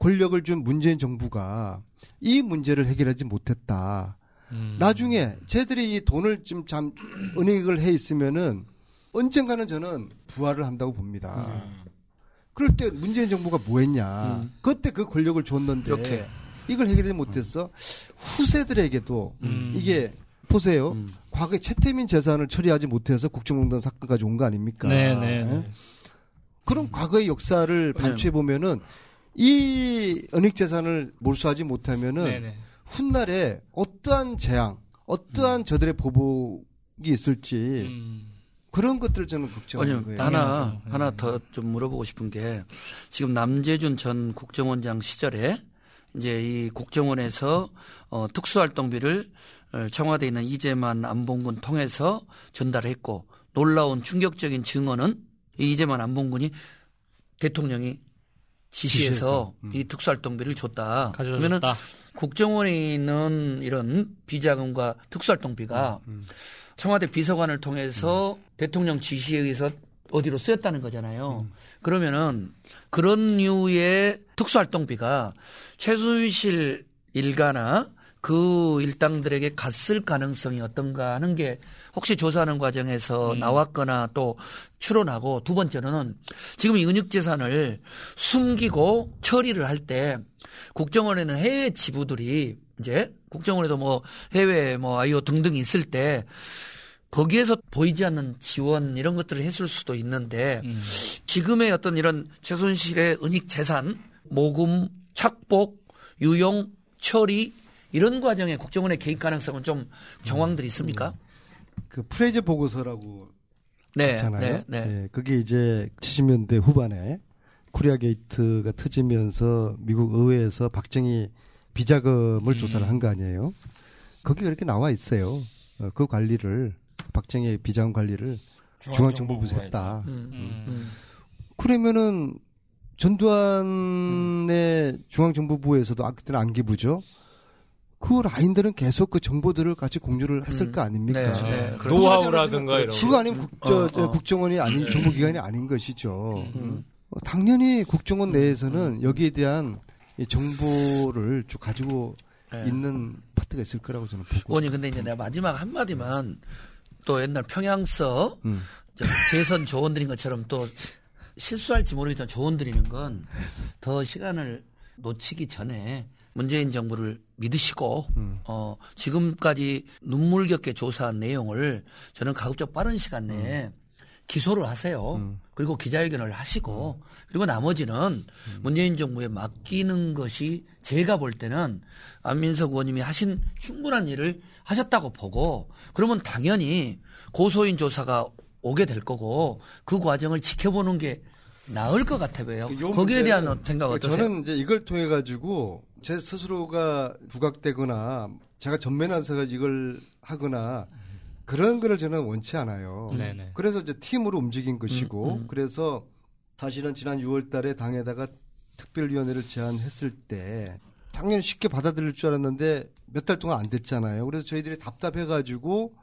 권력을 준 문재인 정부가 이 문제를 해결하지 못했다. 음. 나중에 쟤들이 이 돈을 좀참 은행을 해 있으면은 언젠가는 저는 부활을 한다고 봅니다. 그럴 때 문재인 정부가 뭐 했냐. 음. 그때 그 권력을 줬는데 이렇게. 이걸 해결하지 못했어. 후세들에게도 음. 이게 보세요. 음. 과거에 최태민 재산을 처리하지 못해서 국정농단 사건까지 온 거 아닙니까? 네, 네, 예? 네. 그럼 과거의 역사를 반추해 보면은 이 은닉 재산을 몰수하지 못하면은 네, 네. 훗날에 어떠한 재앙, 어떠한 저들의 보복이 있을지 음. 그런 것들을 저는 걱정하는 아니요, 거예요. 하나, 당연하죠. 하나 네. 더좀 물어보고 싶은 게 지금 남재준 전 국정원장 시절에 이제 이 국정원에서 어, 특수활동비를 어, 청와대에 있는 이재만 안봉군 통해서 전달했고 놀라운 충격적인 증언은 이 이재만 안봉군이 대통령이 지시해서 지시해서, 음. 이 특수활동비를 줬다. 그러면은 가져줬다. 국정원에 있는 이런 비자금과 특수활동비가 음, 청와대 비서관을 통해서 대통령 지시에 의해서 어디로 쓰였다는 거잖아요. 그러면은 그런 류의 특수활동비가 최순실 일가나 그 일당들에게 갔을 가능성이 어떤가 하는 게 혹시 조사하는 과정에서 나왔거나 또 추론하고 두 번째로는 지금 이 은닉재산을 숨기고 처리를 할 때 국정원에는 해외 지부들이 이제 국정원에도 뭐 해외 뭐 아이오 등등 있을 때 거기에서 보이지 않는 지원 이런 것들을 했을 수도 있는데 음. 지금의 어떤 이런 최순실의 은닉 재산, 모금, 착복, 유용, 처리 이런 과정에 국정원의 개입 가능성은 좀 정황들이 있습니까? 그 프레이저 보고서라고 네, 있잖아요. 네, 네. 예, 그게 이제 70년대 후반에 코리아 게이트가 터지면서 미국 의회에서 박정희 비자금을 음. 조사를 한 거 아니에요. 거기 그렇게 나와 있어요. 어, 그 관리를 박정희 비자금 관리를 중앙정보부에서 했다. 음, 음. 음. 그러면은 전두환의 중앙정보부에서도 아 그때는 안기부죠. 그 라인들은 계속 그 정보들을 같이 공유를 했을 음. 거 아닙니까? 네. 네. 그렇죠. 노하우라든가 이런 그거 아니면 국, 저, 어, 저 어. 국정원이 아닌 정보기관이 <clears throat> 아닌 것이죠. 음. 어, 당연히 국정원 내에서는 여기에 대한 이 정보를 쭉 가지고 네. 있는 파트가 있을 거라고 저는 보고. 의원님 근데 이제 내가 마지막 한 마디만 또 옛날 평양서 음. 저 재선 조언 드린 것처럼 또 실수할지 모르겠지만 조언 드리는 건 더 시간을 놓치기 전에 문재인 정부를 믿으시고 음. 어 지금까지 눈물겹게 조사한 내용을 저는 가급적 빠른 시간 내에 기소를 하세요. 음. 그리고 기자회견을 하시고 그리고 나머지는 문재인 정부에 맡기는 것이 제가 볼 때는 안민석 의원님이 하신 충분한 일을 하셨다고 보고 그러면 당연히 고소인 조사가 오게 될 거고 그 과정을 지켜보는 게 나을 것 같아 보여요. 요 거기에 대한 생각 어떠세요? 저는 이제 이걸 통해 가지고 제 스스로가 부각되거나 제가 전면에서 이걸 하거나 그런 거를 저는 원치 않아요. 네네. 그래서 이제 팀으로 움직인 것이고 음, 음. 그래서 사실은 지난 6월 달에 당에다가 특별위원회를 제안했을 때 당연히 쉽게 받아들일 줄 알았는데 몇 달 동안 안 됐잖아요. 그래서 저희들이 답답해 가지고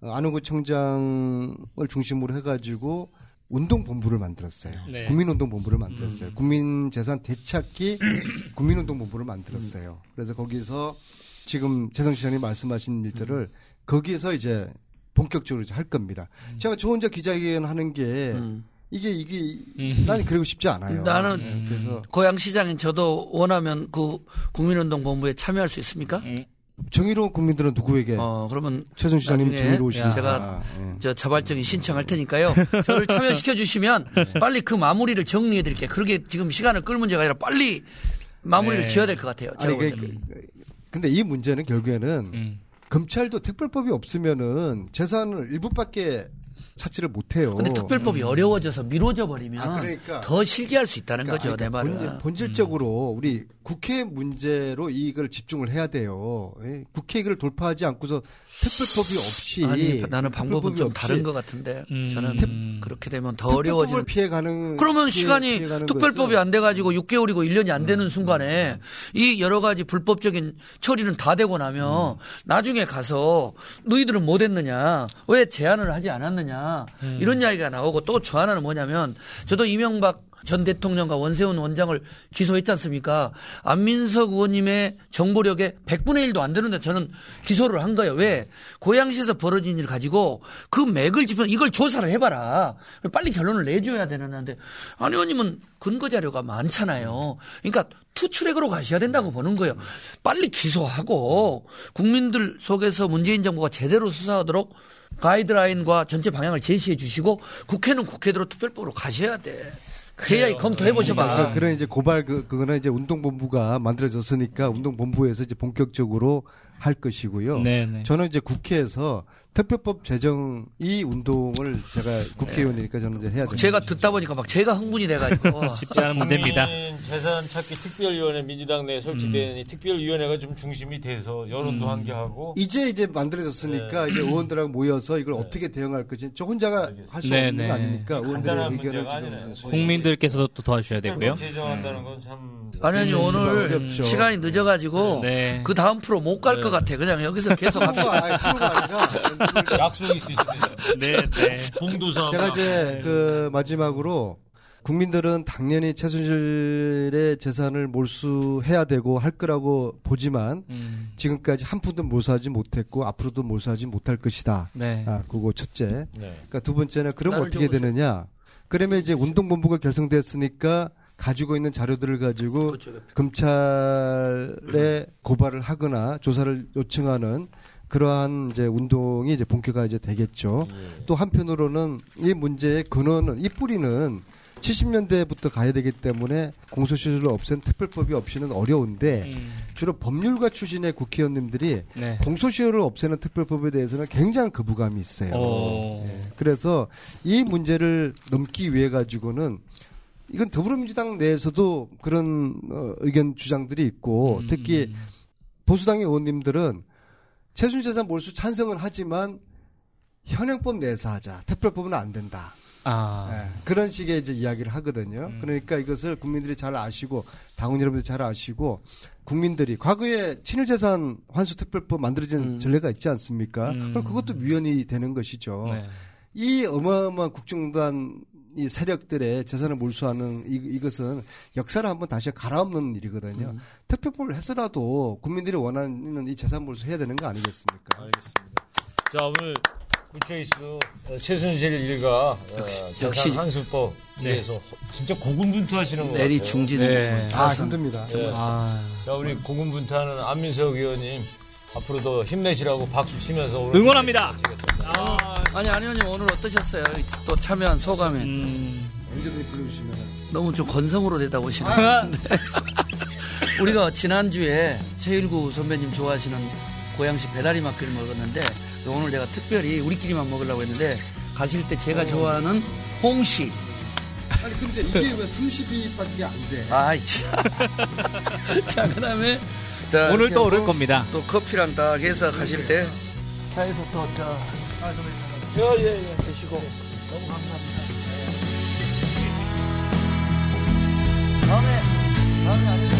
어, 안홍구 청장을 중심으로 해 가지고 운동본부를 만들었어요. 네. 국민운동본부를 만들었어요. 국민재산 되찾기 <clears throat> 국민운동본부를 만들었어요. 그래서 거기서 지금 재성 시장님 말씀하신 일들을 거기에서 이제 본격적으로 이제 할 겁니다. 제가 저 혼자 기자회견 하는 게 음. 이게 이게 나는 그러고 싶지 않아요. 나는 네, 그래서 고양 시장인 저도 원하면 그 국민운동 본부에 참여할 수 있습니까? 음. 정의로운 국민들은 누구에게 어 그러면 최순 시장님 정의로우시니까 제가 예. 저 자발적인 신청할 테니까요. 저를 참여시켜 주시면 <laughs> 빨리 그 마무리를 정리해 드릴게요. 그렇게 지금 시간을 끌 문제가 아니라 빨리 마무리를 네. 지어야 될 것 같아요. 제가 아니 볼 그. 그, 근데 이 문제는 결국에는 음. 검찰도 특별법이 없으면은 재산을 일부밖에 찾지를 못해요. 근데 특별법이 어려워져서 미뤄져 버리면 아, 그러니까. 더 실기할 수 있다는 그러니까 거죠. 내 아니, 말은. 본질- 본질 적으로 우리 국회 문제로 이걸 집중을 해야 돼요. 예? 국회 이걸 돌파하지 않고서 특별법이 없이 아니 나는 방법은 좀 없이 다른 것 같은데 음. 저는 특- 그렇게 되면 더 어려워지는. 피해 가는 그러면 피해- 시간이 피해 가는 특별법이 것은 안 돼가지고 6개월이고 1년이 안 되는 순간에 이 여러 가지 불법적인 처리는 다 되고 나면 나중에 가서 너희들은 못 했느냐? 왜 제안을 하지 않았느냐? 이런 이야기가 나오고 또 저 하나는 뭐냐면 저도 이명박 전 대통령과 원세훈 원장을 기소했지 않습니까? 안민석 의원님의 정보력에 100분의 1도 안 되는데 저는 기소를 한 거예요. 왜? 고양시에서 벌어진 일 가지고 그 맥을 짚어 이걸 조사를 해봐라. 빨리 결론을 내줘야 되는데 안 의원님은 근거 자료가 많잖아요. 그러니까 투트랙으로 가셔야 된다고 보는 거예요. 빨리 기소하고 국민들 속에서 문재인 정부가 제대로 수사하도록 가이드라인과 전체 방향을 제시해 주시고 국회는 국회대로 특별법으로 가셔야 돼. 제 이야기 검토해 보셔봐. 그, 그런 이제 고발 그 그거는 이제 운동본부가 만들어졌으니까 운동본부에서 이제 본격적으로 할 것이고요. 네네. 저는 이제 국회에서 특별법 제정 이 운동을 제가 국회의원이니까 저는 이제 해야 됩니다. 제가 듣다 보니까 막 제가 흥분이 돼가지고 <laughs> 쉽지 않은 문제입니다. 국민 재산 찾기 특별위원회 민주당 내에 설치된 이 특별위원회가 좀 중심이 돼서 여론도 환기하고 이제 이제 만들어졌으니까 네. 이제 의원들하고 모여서 이걸 어떻게 대응할 것인지 저 혼자가 할 수 네, 없는 네. 거 아니니까 의원들의 간단한 의견을 문제가 지금 아니네요. 국민들께서도 또 도와주셔야 되고요. 제정한다는 건참 아니 아니 오늘 어렵죠. 시간이 늦어가지고 네. 그 다음 프로 못 갈 것 같아. 그냥 여기서 계속 합시다. 프로가 아니, 프로가 아니라 약속이 있으시대요. 네, 네. 봉도사 제가 이제 그 마지막으로 국민들은 당연히 최순실의 재산을 몰수해야 되고 할 거라고 보지만 음, 지금까지 한 푼도 몰수하지 못했고 앞으로도 몰수하지 못할 것이다. 네. 아, 그거 첫째. 네. 그러니까 두 번째는 그럼 어떻게 적으세요. 되느냐? 그러면 이제 운동본부가 결성됐으니까 가지고 있는 자료들을 가지고 그쪽에. 검찰에 고발을 하거나 조사를 요청하는 그러한 이제 운동이 이제 본격화 이제 되겠죠. 또 한편으로는 이 문제의 근원은 이 뿌리는 70년대부터 가야 되기 때문에 공소시효를 없앤 특별법이 없이는 어려운데 음, 주로 법률가 출신의 국회의원님들이 네. 공소시효를 없애는 특별법에 대해서는 굉장히 거부감이 있어요. 오. 예. 그래서 이 문제를 넘기 위해 가지고는 이건 더불어민주당 내에서도 그런 어, 의견 주장들이 있고 음. 특히 보수당의 의원님들은 최순재산 몰수 찬성은 하지만 현행법 내에서 하자. 특별법은 안 된다. 아, 예, 그런 식의 이제 이야기를 하거든요. 음. 그러니까 이것을 국민들이 잘 아시고 당원 여러분들이 잘 아시고 국민들이 과거에 친일재산 환수특별법 만들어진 음. 전례가 있지 않습니까? 음. 그럼 그것도 위헌이 되는 것이죠. 네. 이 어마어마한 국정단 이 세력들의 재산을 몰수하는 이, 이것은 역사를 한번 다시 갈아엎는 일이거든요. 음. 특별법을 해서라도 국민들이 원하는 이 재산 몰수 해야 되는 거 아니겠습니까? 알겠습니다. 자 오늘 구체이스 어, 최순실 일가 어, 역시. 재산 환수법 네. 위해서 진짜 고군분투하시는 것 내리 같아요. 중진 네. 아. 힘듭니다. 예. 아, 자, 우리 고군분투하는 안민석 의원님 앞으로도 힘내시라고 박수 치면서 오늘 응원합니다. 마치겠습니다. 아니 아니 아니 오늘 어떠셨어요? 또 참여한 소감이 음, 언제든지 불러주시면 너무 좀 건성으로 되다 오시는 것 같은데 우리가 지난주에 최일구 선배님 좋아하시는 고양시 배다리 막기를 먹었는데 오늘 제가 특별히 우리끼리만 먹으려고 했는데 가실 때 제가 좋아하는 홍시 아니 근데 이게 왜 30위밖에 안 돼? 아이 참. <laughs> 자 그다음에 자, 오늘 또 오를 겁니다. 또 커피랑 딱 해서 가실 때. 차에서 또 자. 예예예. 드시고. 너무 감사합니다. 다음에 다음에 아니면